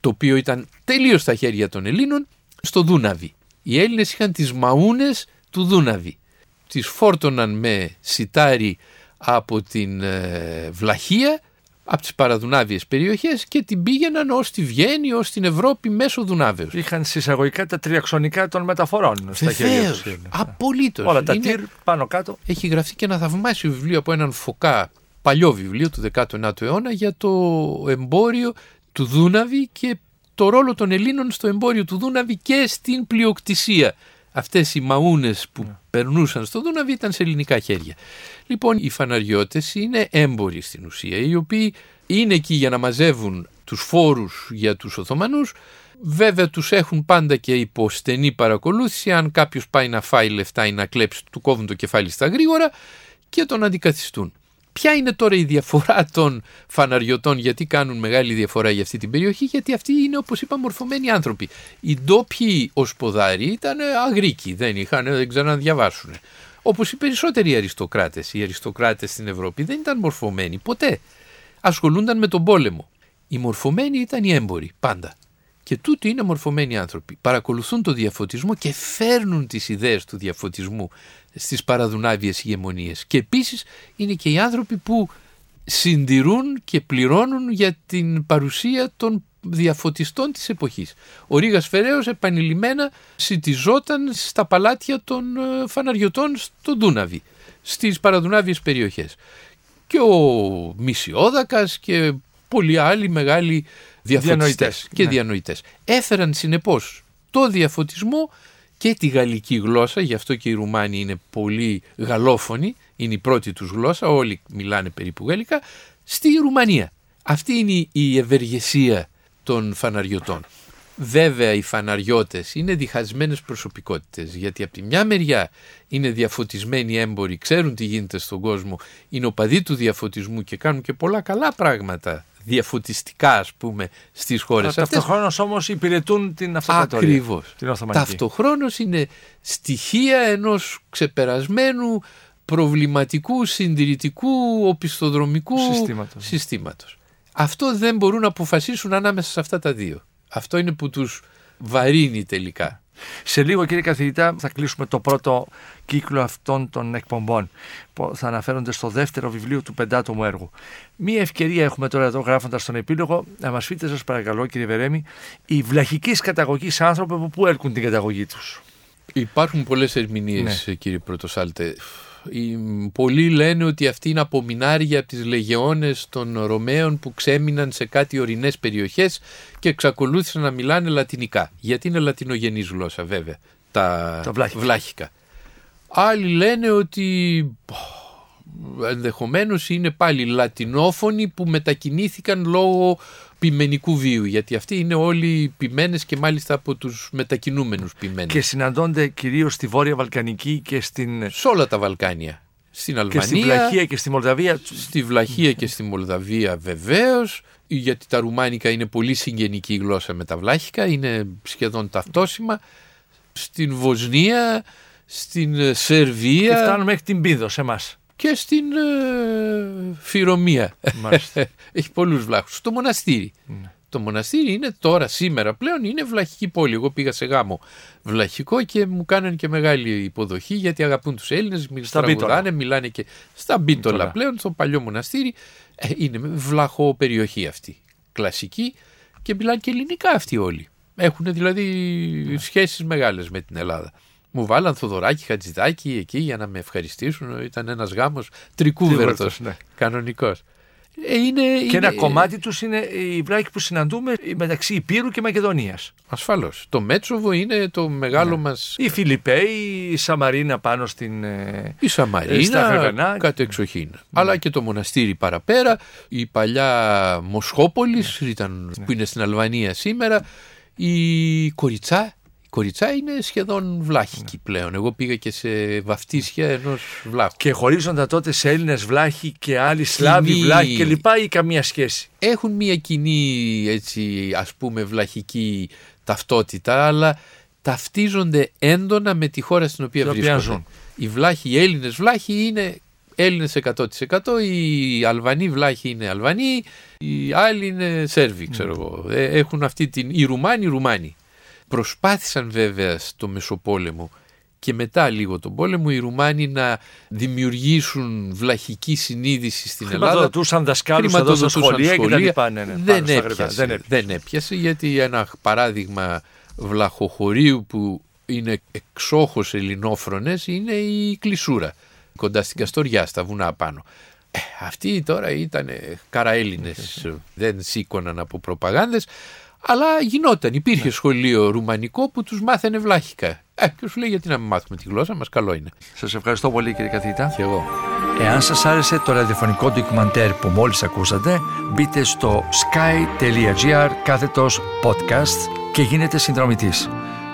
το οποίο ήταν τελείως στα χέρια των Ελλήνων, στο Δούναβι. Οι Έλληνες είχαν τις μαούνες του Δούναβι. Τις φόρτωναν με σιτάρι από την ε, Βλαχία από τις παραδουνάβιες περιοχές και την πήγαιναν ως τη Βιέννη, ως την Ευρώπη μέσω Δουνάβεως. Είχαν συσσαγωγικά τα τριαξονικά των μεταφορών στα χέρια τους. Απολύτως. Όλα τα τυρ πάνω κάτω. Έχει γραφτεί και ένα θαυμάσιο βιβλίο από έναν Φωκά, παλιό βιβλίο του 19ου αιώνα για το εμπόριο του Δούναβη και το ρόλο των Ελλήνων στο εμπόριο του Δούναβη και στην πλειοκτησία. Αυτές οι μαούνες που ναι. περνούσαν στο Δούναβη ήταν σε ελληνικά χέρια. Λοιπόν, οι φαναριώτες είναι έμποροι στην ουσία, οι οποίοι είναι εκεί για να μαζεύουν τους φόρους για τους Οθωμανούς, Βέβαια τους έχουν πάντα και υπό στενή παρακολούθηση, αν κάποιος πάει να φάει λεφτά ή να κλέψει, του κόβουν το κεφάλι στα γρήγορα και τον αντικαθιστούν. Ποια είναι τώρα η διαφορά των φαναριωτών, γιατί κάνουν μεγάλη διαφορά για αυτή την περιοχή, γιατί αυτοί είναι όπως είπα μορφωμένοι άνθρωποι. Οι ντόπιοι οσποδάροι ήταν αγρίκοι, δεν είχαν, δεν ξέραν να διαβάσουν. Όπως οι περισσότεροι αριστοκράτες. Οι αριστοκράτες στην Ευρώπη δεν ήταν μορφωμένοι ποτέ. Ασχολούνταν με τον πόλεμο. Οι μορφωμένοι ήταν οι έμποροι πάντα. Και τούτοι είναι μορφωμένοι άνθρωποι. Παρακολουθούν το διαφωτισμό και φέρνουν τις ιδέες του διαφωτισμού στις παραδουνάβιες ηγεμονίες. Και επίσης είναι και οι άνθρωποι που συντηρούν και πληρώνουν για την παρουσία των διαφωτιστών της εποχής. Ο Ρήγας Φεραίος επανειλημμένα σιτιζόταν στα παλάτια των ε, φαναριωτών στο Δούναβι, στις παραδουνάβιες περιοχές. Και ο Μισιόδακας και πολλοί άλλοι μεγάλοι διαφωτιστές και ναι. διανοητές. Έφεραν συνεπώς το διαφωτισμό και τη γαλλική γλώσσα, γι' αυτό και οι Ρουμάνοι είναι πολύ γαλλόφωνοι, είναι η πρώτη τους γλώσσα, όλοι μιλάνε περίπου γαλλικά, στη Ρουμανία. Αυτή είναι η ευεργεσία των φαναριωτών. Βέβαια οι φαναριώτες είναι διχασμένες προσωπικότητες γιατί από τη μια μεριά είναι διαφωτισμένοι έμποροι, ξέρουν τι γίνεται στον κόσμο, είναι οπαδοί του διαφωτισμού και κάνουν και πολλά καλά πράγματα διαφωτιστικά ας πούμε στις χώρες αυτές. Ταυτοχρόνως όμως υπηρετούν την αυτοκρατορία. Ακριβώς. Ταυτοχρόνως είναι στοιχεία ενός ξεπερασμένου προβληματικού, συντηρητικού, οπισθοδρομικού συστήματος. συστήματος. Αυτό δεν μπορούν να αποφασίσουν ανάμεσα σε αυτά τα δύο. Αυτό είναι που τους βαρύνει τελικά. Σε λίγο κύριε καθηγητά θα κλείσουμε το πρώτο κύκλο αυτών των εκπομπών που θα αναφέρονται στο δεύτερο βιβλίο του πεντάτομου έργου. Μία ευκαιρία έχουμε τώρα εδώ γράφοντας τον επίλογο να μας πείτε σας παρακαλώ κύριε Βερέμι οι βλαχικής καταγωγής άνθρωποι από πού έρχουν την καταγωγή τους; Υπάρχουν πολλές ερμηνείες, ναι. κύριε Πρωτοσάλτε. Πολλοί λένε ότι αυτή είναι απομεινάρια από τις λεγεώνες των Ρωμαίων που ξέμειναν σε κάτι ορεινές περιοχές και εξακολούθησαν να μιλάνε λατινικά. Γιατί είναι λατινογενής γλώσσα βέβαια, τα, τα βλάχικα. βλάχικα. Άλλοι λένε ότι ενδεχομένως είναι πάλι λατινόφωνοι που μετακινήθηκαν λόγω ποιμενικού βίου, γιατί αυτοί είναι όλοι ποιμένε και μάλιστα από τους μετακινούμενους ποιμένε. Και συναντώνται κυρίως στη Βόρεια Βαλκανική και στην. Σε όλα τα Βαλκάνια. Στην Αλβανία. Και στη Βλαχία και στη Μολδαβία. Στη Βλαχία και στη Μολδαβία βεβαίως. Γιατί τα Ρουμάνικα είναι πολύ συγγενική γλώσσα με τα Βλάχικα, είναι σχεδόν ταυτόσιμα. Στην Βοσνία, στην Σερβία. Και φτάνουμε μέχρι την Πίδο σε εμάς και στην ε, Φυρωμία. Έχει πολλούς βλάχους. Το μοναστήρι. Ναι. Το μοναστήρι είναι τώρα, σήμερα πλέον, είναι βλαχική πόλη. Εγώ πήγα σε γάμο βλαχικό και μου κάνανε και μεγάλη υποδοχή γιατί αγαπούν τους Έλληνες, μιλάνε, μιλάνε και στα Μπίτολα πλέον, στο παλιό μοναστήρι. Ε, είναι βλαχό περιοχή αυτή, κλασική και μιλάνε και ελληνικά αυτοί όλοι. Έχουν δηλαδή ναι. σχέσεις μεγάλες με την Ελλάδα. Μου βάλαν Θοδωράκι Χατζηδάκι εκεί για να με ευχαριστήσουν. Ήταν ένας γάμος τρικούβερτος. Ναι. Κανονικός. Ε, είναι, και ένα κομμάτι τους είναι οι βράχοι που συναντούμε μεταξύ Υπήρου και Μακεδονίας. Ασφαλώς. Το Μέτσοβο είναι το μεγάλο ναι. μα. Η Φιλιππέη, η Σαμαρίνα πάνω στην. Ε, η Σαμαρίνα, κάτι εξοχήν. Ναι. Αλλά και το μοναστήρι παραπέρα. Η παλιά Μοσχόπολης ναι. που είναι στην Αλβανία σήμερα. Η Κοριτσά Κοριτσά είναι σχεδόν βλάχικη ναι. πλέον. Εγώ πήγα και σε βαφτίσια ενός βλάχου. Και χωρίζονταν τότε σε Έλληνες βλάχοι και άλλοι Σλάβοι βλάχοι κλπ. ή καμία σχέση; Έχουν μια κοινή έτσι ας πούμε βλαχική ταυτότητα αλλά ταυτίζονται έντονα με τη χώρα στην οποία βρίσκονται. Οι βλάχοι, οι Έλληνες βλάχοι είναι Έλληνες 100%, οι Αλβανοί βλάχοι είναι Αλβανοί, οι άλλοι είναι Σέρβοι, ξέρω ναι. εγώ. Ε, έχουν αυτή την. Οι Ρουμάνοι, Ρουμάνοι. Προσπάθησαν βέβαια στο Μεσοπόλεμο και μετά λίγο τον πόλεμο οι Ρουμάνοι να δημιουργήσουν βλαχική συνείδηση στην Ελλάδα. Χρηματοδοτούσαν δασκάλους εδώ στα σχολεία και τα λοιπά. Ναι, ναι, δεν, έπιασε, δεν, δεν έπιασε γιατί ένα παράδειγμα βλαχοχωρίου που είναι εξόχως ελληνόφρονες είναι η Κλεισούρα κοντά στην Καστοριά στα βουνά πάνω. Ε, αυτοί τώρα ήταν καραέλληνες, δεν σήκωναν από προπαγάνδες αλλά γινόταν. Υπήρχε ναι. σχολείο ρουμανικό που τους μάθαινε βλάχικα. Ε, και σου λέει γιατί να μην μάθουμε τη γλώσσα μας, καλό είναι. Σας ευχαριστώ πολύ κύριε καθηγητά. Και εγώ. Εάν σας άρεσε το ραδιοφωνικό ντοκιμαντέρ που μόλις ακούσατε, μπείτε στο sky.gr κάθετος podcast και γίνετε συνδρομητής.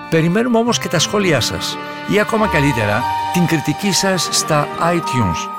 Περιμένουμε όμως και τα σχόλιά σας ή ακόμα καλύτερα την κριτική σας στα iTunes.